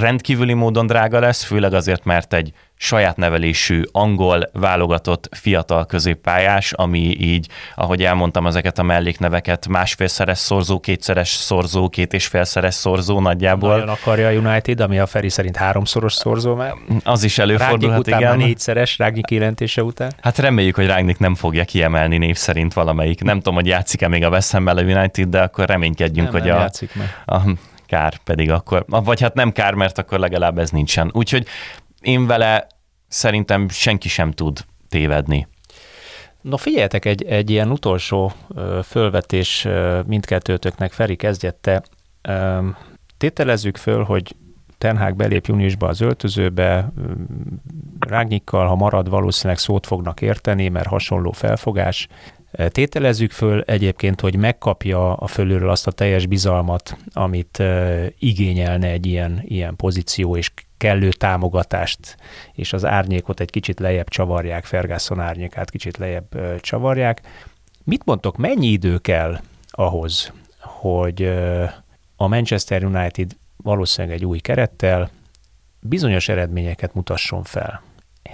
rendkívüli módon drága lesz, főleg azért, mert egy saját nevelésű angol válogatott fiatal középpályás, ami így, ahogy elmondtam ezeket a mellékneveket, másfélszeres szorzó, kétszeres szorzó, két és félszeres szorzó nagyjából. Nagyon akarja a United, ami a Feri szerint háromszoros szorzó már. Az is előfordulhat, után igen. Négyszeres, Rágnyik kijelentése után. Hát reméljük, hogy Rágnyik nem fogja kiemelni név szerint valamelyik. Nem tudom, hogy játszik-e még a West a United, de akkor reménykedjünk, nem, hogy nem a, játszik meg. a kár pedig akkor, vagy hát nem kár, mert akkor legalább ez nincsen. Úgyhogy én vele szerintem senki sem tud tévedni. No figyeljetek, egy, egy ilyen utolsó ö, fölvetés ö, mindkettőtöknek Feri kezdjette. Tételezzük föl, hogy Tenhág belép júniusba az öltözőbe, Rágnyikkal, ha marad, valószínűleg szót fognak érteni, mert hasonló felfogás. Tételezzük föl egyébként, hogy megkapja a fölülről azt a teljes bizalmat, amit igényelne egy ilyen, ilyen pozíció, és kellő támogatást, és az árnyékot egy kicsit lejjebb csavarják, Ferguson árnyékát kicsit lejjebb csavarják. Mit mondtok, mennyi idő kell ahhoz, hogy a Manchester United valószínűleg egy új kerettel bizonyos eredményeket mutasson fel?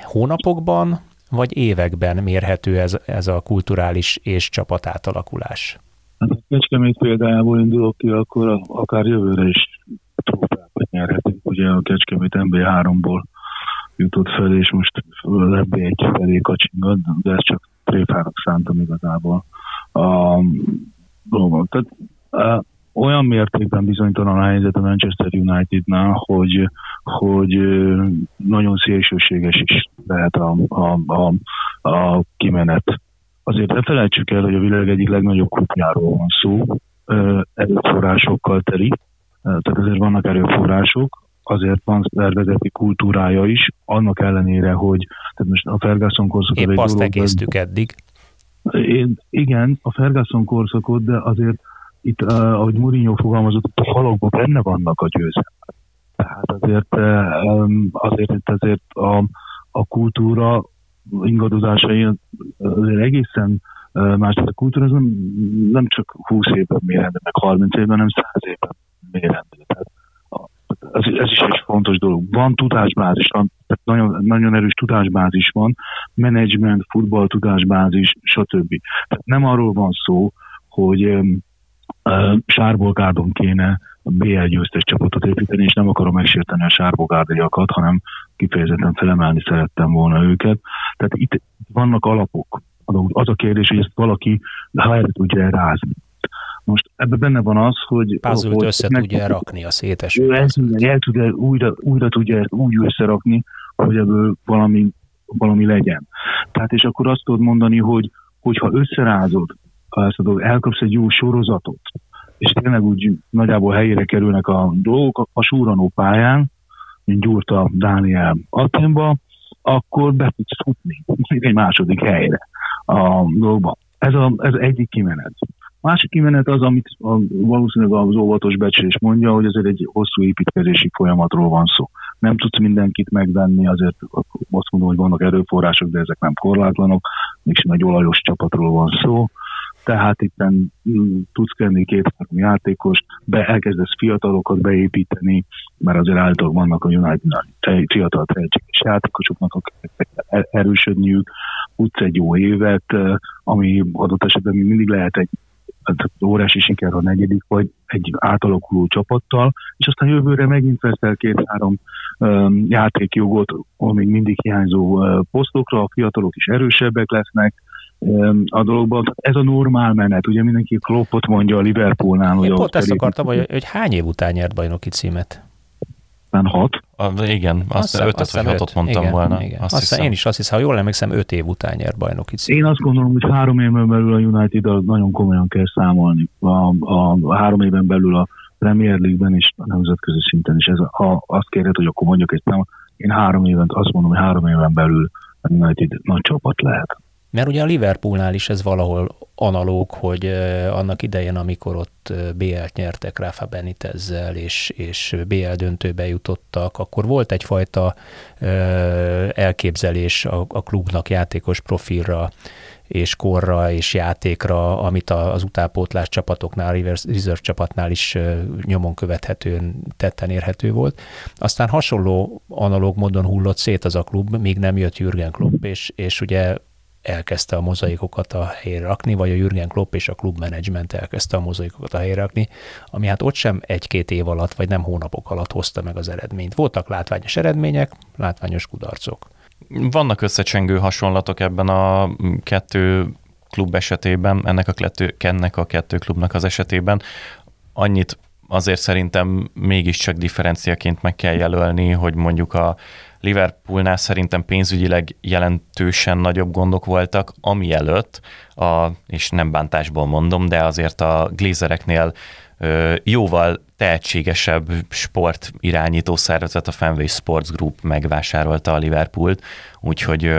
Hónapokban, vagy években mérhető ez, ez a kulturális és csapat átalakulás? Hát a Kecskemét példájából indulok ki, akkor akár jövőre is trófeákat nyerhetünk. Ugye a Kecskemét MB3-ból jutott fel, és most lebbi egy felé kacsingat, de ezt csak tréfának szántam igazából. A, tehát, a, olyan mértékben bizonytalan a helyzet a Manchester Unitednál, hogy, hogy nagyon szélsőséges is lehet a, a, a, a kimenet. Azért ne felejtsük el, hogy a világ egyik legnagyobb klubjáról van szó, erőforrásokkal teli, tehát azért vannak erőforrások, azért van szervezeti kultúrája is, annak ellenére, hogy tehát most a Ferguson korszakot... Épp azt egésztük eddig. Én, igen, a Ferguson korszakot, de azért itt, uh, ahogy Mourinho fogalmazott, a falokban benne vannak a győzelmek. Tehát azért, azért itt azért a, a kultúra ingadozásai azért egészen más. A kultúra nem, nem csak 20 évben mérendő, meg 30 évben, hanem 100 évben mérendő. Tehát ez, ez is egy fontos dolog. Van tudásbázis, van, tehát nagyon, nagyon erős tudásbázis van, menedzsment, futball tudásbázis, stb. Tehát nem arról van szó, hogy um, Sárbolgárdon kéne a BL győztes csapatot építeni, és nem akarom megsérteni a sárbolgárdiakat, hanem kifejezetten felemelni szerettem volna őket. Tehát itt vannak alapok. Az a kérdés, hogy ezt valaki el tudja rázni. Most ebben benne van az, hogy... Puzzle-t össze meg, tudja rakni a szétes. Ő el, el tudja, újra, újra tudja úgy összerakni, hogy ebből valami, valami legyen. Tehát és akkor azt tudod mondani, hogy hogyha összerázod ezt a dolgot, elkapsz egy jó sorozatot, és tényleg úgy nagyjából helyére kerülnek a dolgok a súranó pályán, mint Gyurta Dániel Aténba, akkor be tudsz futni egy második helyre a dolgban. Ez, a, ez egyik kimenet. A másik kimenet az, amit a, valószínűleg az óvatos becslés mondja, hogy ezért egy hosszú építkezési folyamatról van szó. Nem tudsz mindenkit megvenni, azért azt mondom, hogy vannak erőforrások, de ezek nem korlátlanok, mégsem egy olajos csapatról van szó tehát itt mm, tudsz kenni két-három játékos, be, elkezdesz fiatalokat beépíteni, mert azért általában vannak a United fiatal tehetséges játékosoknak, akik erősödniük, tudsz egy jó évet, ami adott esetben mindig lehet egy hát órási siker a negyedik, vagy egy átalakuló csapattal, és aztán jövőre megint veszel két-három um, játékjogot, amíg mindig hiányzó uh, posztokra, a fiatalok is erősebbek lesznek, a dologban. Ez a normál menet, ugye mindenki Kloppot mondja a Liverpoolnál. Én pont ezt akartam, hogy, hogy hány év után nyert bajnoki címet? Aztán hat. A, igen, azt, azt ötöt vagy hatot mondtam igen, volna. Igen. Azt aztán én is azt hiszem, ha jól emlékszem, öt év után nyert bajnoki címet. Én azt gondolom, hogy három éven belül a united nagyon komolyan kell számolni. A, a, a három éven belül a Premier League-ben is, a nemzetközi szinten is. Ez, ha azt kérhet, hogy akkor mondjuk egy számot, én három éven, azt mondom, hogy három éven belül a United nagy csapat lehet. Mert ugye a Liverpoolnál is ez valahol analóg, hogy annak idején, amikor ott BL-t nyertek Rafa Benitezzel, és, és BL döntőbe jutottak, akkor volt egyfajta elképzelés a, a klubnak játékos profilra, és korra és játékra, amit az utánpótlás csapatoknál, reserve csapatnál is nyomon követhetően tetten érhető volt. Aztán hasonló analóg módon hullott szét az a klub, míg nem jött Jürgen Klopp, és, és ugye elkezdte a mozaikokat a helyre rakni, vagy a Jürgen Klopp és a klubmenedzsment elkezdte a mozaikokat a helyre rakni, ami hát ott sem egy-két év alatt, vagy nem hónapok alatt hozta meg az eredményt. Voltak látványos eredmények, látványos kudarcok. Vannak összecsengő hasonlatok ebben a kettő klub esetében, ennek a, kettő, ennek a kettő klubnak az esetében. Annyit azért szerintem mégiscsak differenciaként meg kell jelölni, hogy mondjuk a Liverpoolnál szerintem pénzügyileg jelentősen nagyobb gondok voltak, ami előtt, a, és nem bántásból mondom, de azért a Glazereknél jóval tehetségesebb sport irányító szervezet, a Fenway Sports Group megvásárolta a Liverpoolt, úgyhogy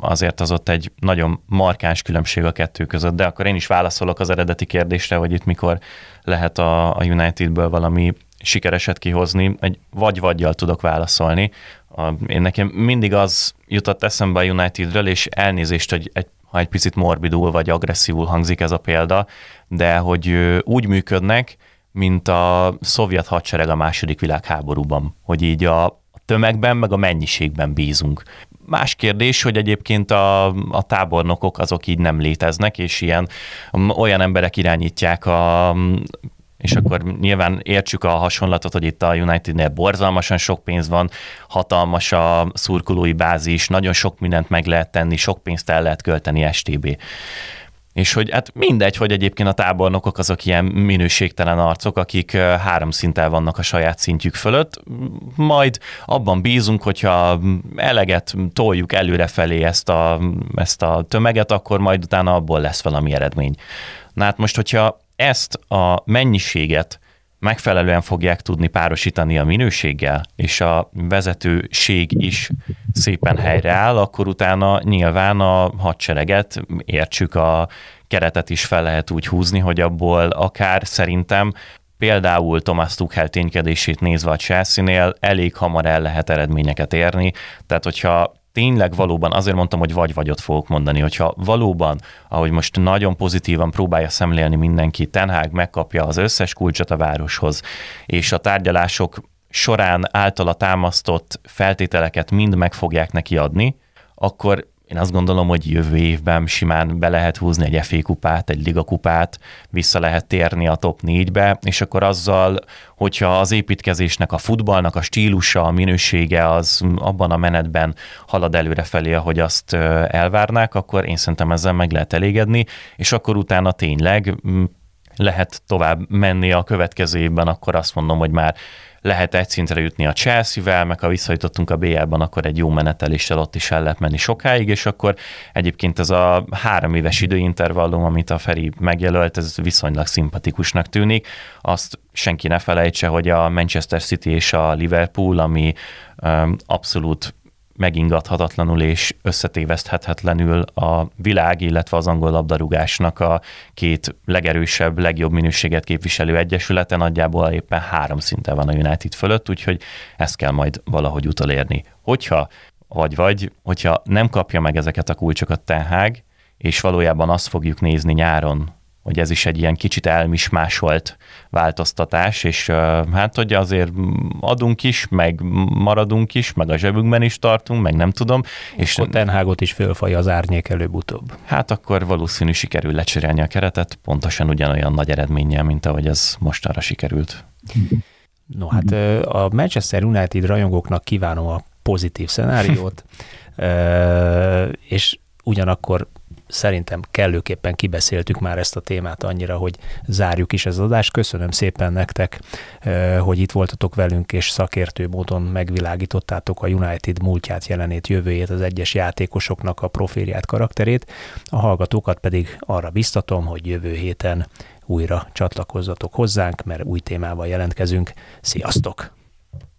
azért az ott egy nagyon markáns különbség a kettő között, de akkor én is válaszolok az eredeti kérdésre, hogy itt mikor lehet a, a Unitedből valami sikereset kihozni, egy vagy-vagyjal tudok válaszolni. A, én nekem mindig az jutott eszembe a Unitedről, és elnézést, hogy egy, ha egy picit morbidul vagy agresszívul hangzik ez a példa, de hogy úgy működnek, mint a szovjet hadsereg a második világháborúban, hogy így a tömegben, meg a mennyiségben bízunk. Más kérdés, hogy egyébként a, a tábornokok azok így nem léteznek, és ilyen olyan emberek irányítják a és akkor nyilván értsük a hasonlatot, hogy itt a Unitednél borzalmasan sok pénz van, hatalmas a szurkolói bázis, nagyon sok mindent meg lehet tenni, sok pénzt el lehet költeni STB. És hogy hát mindegy, hogy egyébként a tábornokok azok ilyen minőségtelen arcok, akik három szinten vannak a saját szintjük fölött, majd abban bízunk, hogyha eleget toljuk előrefelé ezt a, ezt a tömeget, akkor majd utána abból lesz valami eredmény. Na hát most, hogyha ezt a mennyiséget megfelelően fogják tudni párosítani a minőséggel, és a vezetőség is szépen helyreáll, akkor utána nyilván a hadsereget, értsük a keretet is fel lehet úgy húzni, hogy abból akár szerintem például Thomas Tuchel ténykedését nézve a Chelsea-nél elég hamar el lehet eredményeket érni, tehát hogyha tényleg valóban, azért mondtam, hogy vagy-vagyot fogok mondani, hogyha valóban, ahogy most nagyon pozitívan próbálja szemlélni mindenki, Tenhág megkapja az összes kulcsot a városhoz, és a tárgyalások során általa támasztott feltételeket mind meg fogják neki adni, akkor én azt gondolom, hogy jövő évben simán be lehet húzni egy FA kupát, egy liga kupát, vissza lehet térni a top 4-be, és akkor azzal, hogyha az építkezésnek, a futballnak a stílusa, a minősége az abban a menetben halad előre felé, ahogy azt elvárnák, akkor én szerintem ezzel meg lehet elégedni, és akkor utána tényleg lehet tovább menni a következő évben, akkor azt mondom, hogy már lehet egy szintre jutni a Chelsea-vel, meg ha visszajutottunk a BL-ban, akkor egy jó meneteléssel ott is el lehet menni sokáig, és akkor egyébként ez a három éves időintervallum, amit a Feri megjelölt, ez viszonylag szimpatikusnak tűnik. Azt senki ne felejtse, hogy a Manchester City és a Liverpool, ami abszolút megingathatatlanul és összetéveszthetetlenül a világ, illetve az angol labdarúgásnak a két legerősebb, legjobb minőséget képviselő egyesülete nagyjából éppen három szinten van a United fölött, úgyhogy ezt kell majd valahogy utolérni. Hogyha vagy vagy, hogyha nem kapja meg ezeket a kulcsokat Ten és valójában azt fogjuk nézni nyáron, hogy ez is egy ilyen kicsit elmismásolt változtatás, és hát hogy azért adunk is, meg maradunk is, meg a zsebünkben is tartunk, meg nem tudom. És a Tenhágot is fölfalja az árnyék előbb-utóbb. Hát akkor valószínű sikerül lecserélni a keretet, pontosan ugyanolyan nagy eredménnyel, mint ahogy ez mostanra sikerült. No hát a Manchester United rajongóknak kívánom a pozitív szenáriót, (laughs) és ugyanakkor szerintem kellőképpen kibeszéltük már ezt a témát annyira, hogy zárjuk is az adást. Köszönöm szépen nektek, hogy itt voltatok velünk, és szakértő módon megvilágítottátok a United múltját, jelenét, jövőjét, az egyes játékosoknak a profilját, karakterét. A hallgatókat pedig arra biztatom, hogy jövő héten újra csatlakozzatok hozzánk, mert új témával jelentkezünk. Sziasztok!